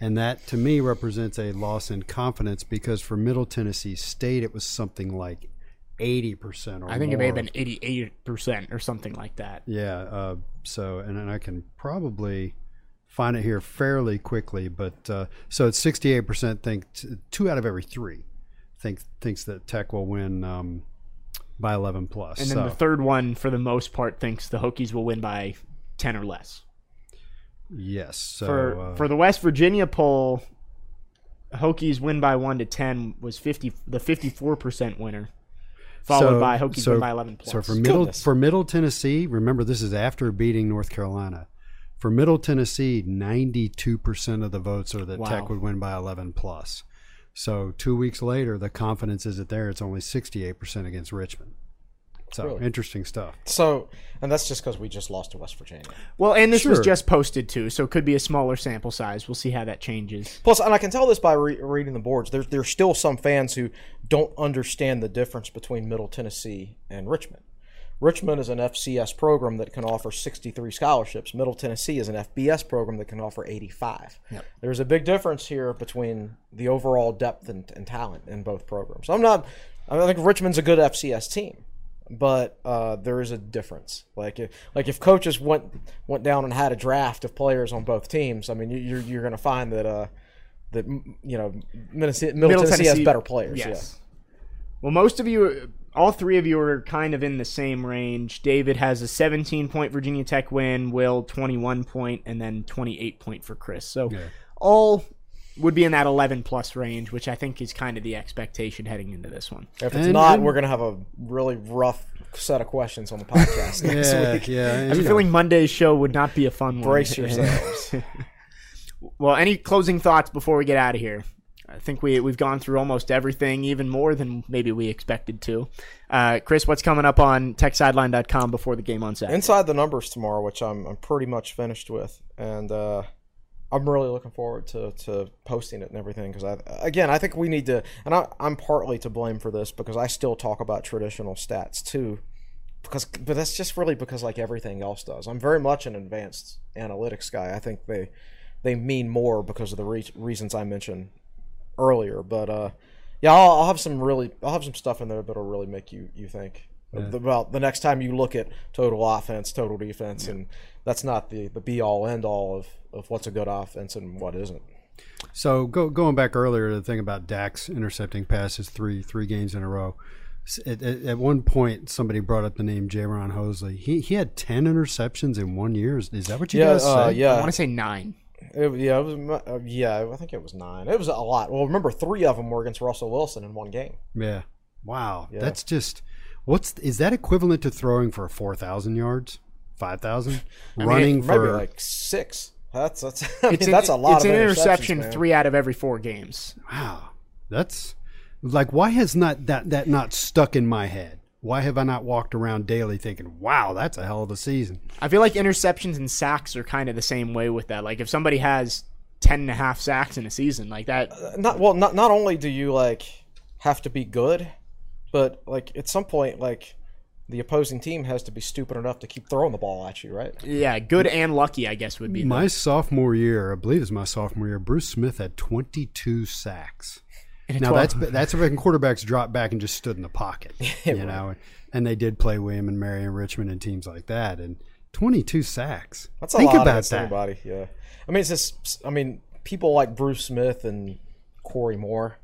and that to me represents a loss in confidence because for Middle Tennessee State it was something like 80 percent or I think it may have been 88% or something like that. Yeah. Uh, so, and, and I can probably find it here fairly quickly, but uh, so it's sixty-eight percent think t- two out of every three think thinks that Tech will win um, by eleven plus. And then so, the third one, for the most part, thinks the Hokies will win by 10 or less. yes. So For, uh, for the West Virginia poll, Hokies win by 1 to 10 was 50 the 54% winner, followed so- by Hokies so- win by 11 plus. So for middle Goodness. for Middle Tennessee, remember this is after beating North Carolina. For Middle Tennessee, ninety-two percent of the votes are that Wow. Tech would win by eleven plus. So two weeks later, the confidence isn't there. It's only sixty-eight percent against Richmond. So Really? interesting stuff. so, and that's just because we just lost to West Virginia. Well, and this was just posted too, so it could be a smaller sample size. We'll see how that changes. Plus, and I can tell this by re- reading the boards. There's there's still some fans who don't understand the difference between Middle Tennessee and Richmond. Richmond is an FCS program that can offer 63 scholarships. Middle Tennessee is an FBS program that can offer 85. There's a big difference here between the overall depth and, and talent in both programs. I'm not. I think Richmond's a good FCS team, but uh, there is a difference. Like if, like if coaches went went down and had a draft of players on both teams, I mean, you, you're you're going to find that uh, that you know Middle, Middle, Tennessee, has better players. Yes. Well, most of you, all three of you are kind of in the same range. David has a 17 point Virginia Tech win, Will 21 point, and then 28 point for Chris. So all would be in that 11 plus range, which I think is kind of the expectation heading into this one. If it's And- not, and- we're going to have a really rough set of questions on the podcast next Yeah, week. yeah. I have you know, feeling Monday's show would not be a fun one. Brace yourselves. Well, any closing thoughts before we get out of here? I think we we've gone through almost everything, even more than maybe we expected to. Uh, Chris, what's coming up on TechSideline.com before the game on Saturday? Inside the numbers tomorrow, which I'm I'm pretty much finished with, and uh, I'm really looking forward to, to posting it and everything because I again I think we need to, and I, I'm partly to blame for this because I still talk about traditional stats too, because but that's just really because like everything else does. I'm very much an advanced analytics guy. I think they they mean more because of the re- reasons I mentioned earlier, but uh, yeah, I'll, I'll have some really I'll have some stuff in there that'll really make you you think about the next time you look at total offense, total defense, and that's not the the be all end all of of what's a good offense and what isn't. So go, going back earlier to the thing about Dax intercepting passes three three games in a row. At, at, at one point, somebody brought up the name Jayron Hosley. He he had ten interceptions in one year. Is, is that what you Yeah, guys uh, say? I yeah, want to say nine. It, yeah, it was. Uh, yeah, I think it was nine. It was a lot. Well, remember, three of them were against Russell Wilson in one game. Yeah. Wow. Yeah. That's just what's is that equivalent to throwing for four thousand yards, five thousand, I mean, running maybe for like six. That's that's I mean, an, that's a lot It's of an interception man. three out of every four games. Wow, that's like why has not that that not stuck in my head? Why have I not walked around daily thinking, "Wow, that's a hell of a season"? I feel like interceptions and sacks are kind of the same way with that. Like if somebody has 10 and a half sacks in a season, like that, uh, Not well. Not not only do you like have to be good, but like at some point, like the opposing team has to be stupid enough to keep throwing the ball at you, right? yeah, good and lucky, I guess would be. the- My sophomore year, I believe it was my sophomore year, Bruce Smith had 22 sacks. in Now 12 that's that's when quarterbacks dropped back and just stood in the pocket, you know, and they did play William and Mary and Richmond and teams like that, and 22 sacks. That's a Think lot about against that. anybody. Yeah, I mean, it's just. I mean, people like Bruce Smith and Corey Moore.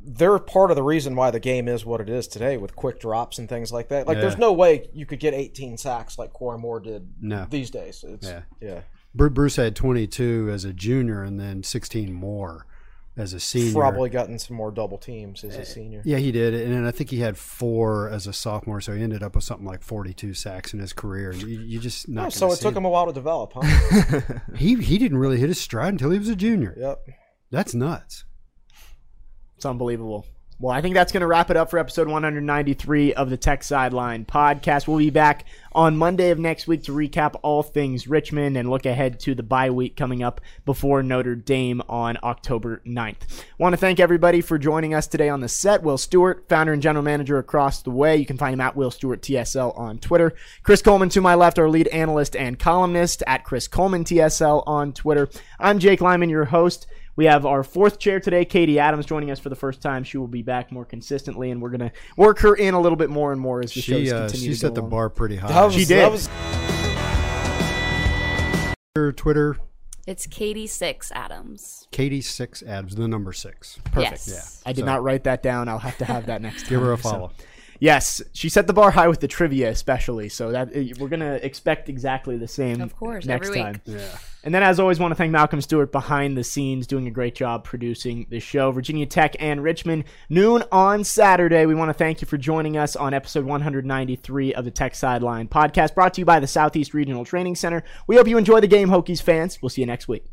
They're part of the reason why the game is what it is today, with quick drops and things like that. Like, there's no way you could get 18 sacks like Corey Moore did No. these days. It's, Yeah. yeah, Bruce had 22 as a junior and then 16 more as a senior. probably gotten some more double teams as a eh, senior. Yeah, he did, and then I think he had four as a sophomore, so he ended up with something like 42 sacks in his career. You, you just not. Gonna so it took him a while to develop, huh? He he didn't really hit his stride until he was a junior. yep. That's nuts. It's unbelievable. Well, I think that's going to wrap it up for episode 193 of the Tech Sideline podcast. We'll be back on Monday of next week to recap all things Richmond and look ahead to the bye week coming up before Notre Dame on October 9th. Want to thank everybody for joining us today on the set. Will Stewart, founder and general manager across the way. You can find him at Will Stewart TSL on Twitter. Chris Coleman to my left, our lead analyst and columnist at Chris Coleman TSL on Twitter. I'm Jake Lyman, your host. We have our fourth chair today, Katie Adams, joining us for the first time. She will be back more consistently, and we're going to work her in a little bit more and more as the She shows uh, continue she to set go the along. bar pretty high. Was, She did. That was, Her Twitter, It's Katie Six Adams. Katie six Adams, the number six. Perfect. Yes. I did So- not write that down. I'll have to have that next time. Give her a So- follow. Yes, she set the bar high with the trivia, especially. So that uh, we're going to expect exactly the same. Of course, next every week. time. Yeah. And then, as always, want to thank Malcolm Stewart behind the scenes, doing a great job producing the show. Virginia Tech and Richmond, noon on Saturday. We want to thank you for joining us on episode 193 of the Tech Sideline podcast, brought to you by the Southeast Regional Training Center. We hope you enjoy the game, Hokies fans. We'll see you next week.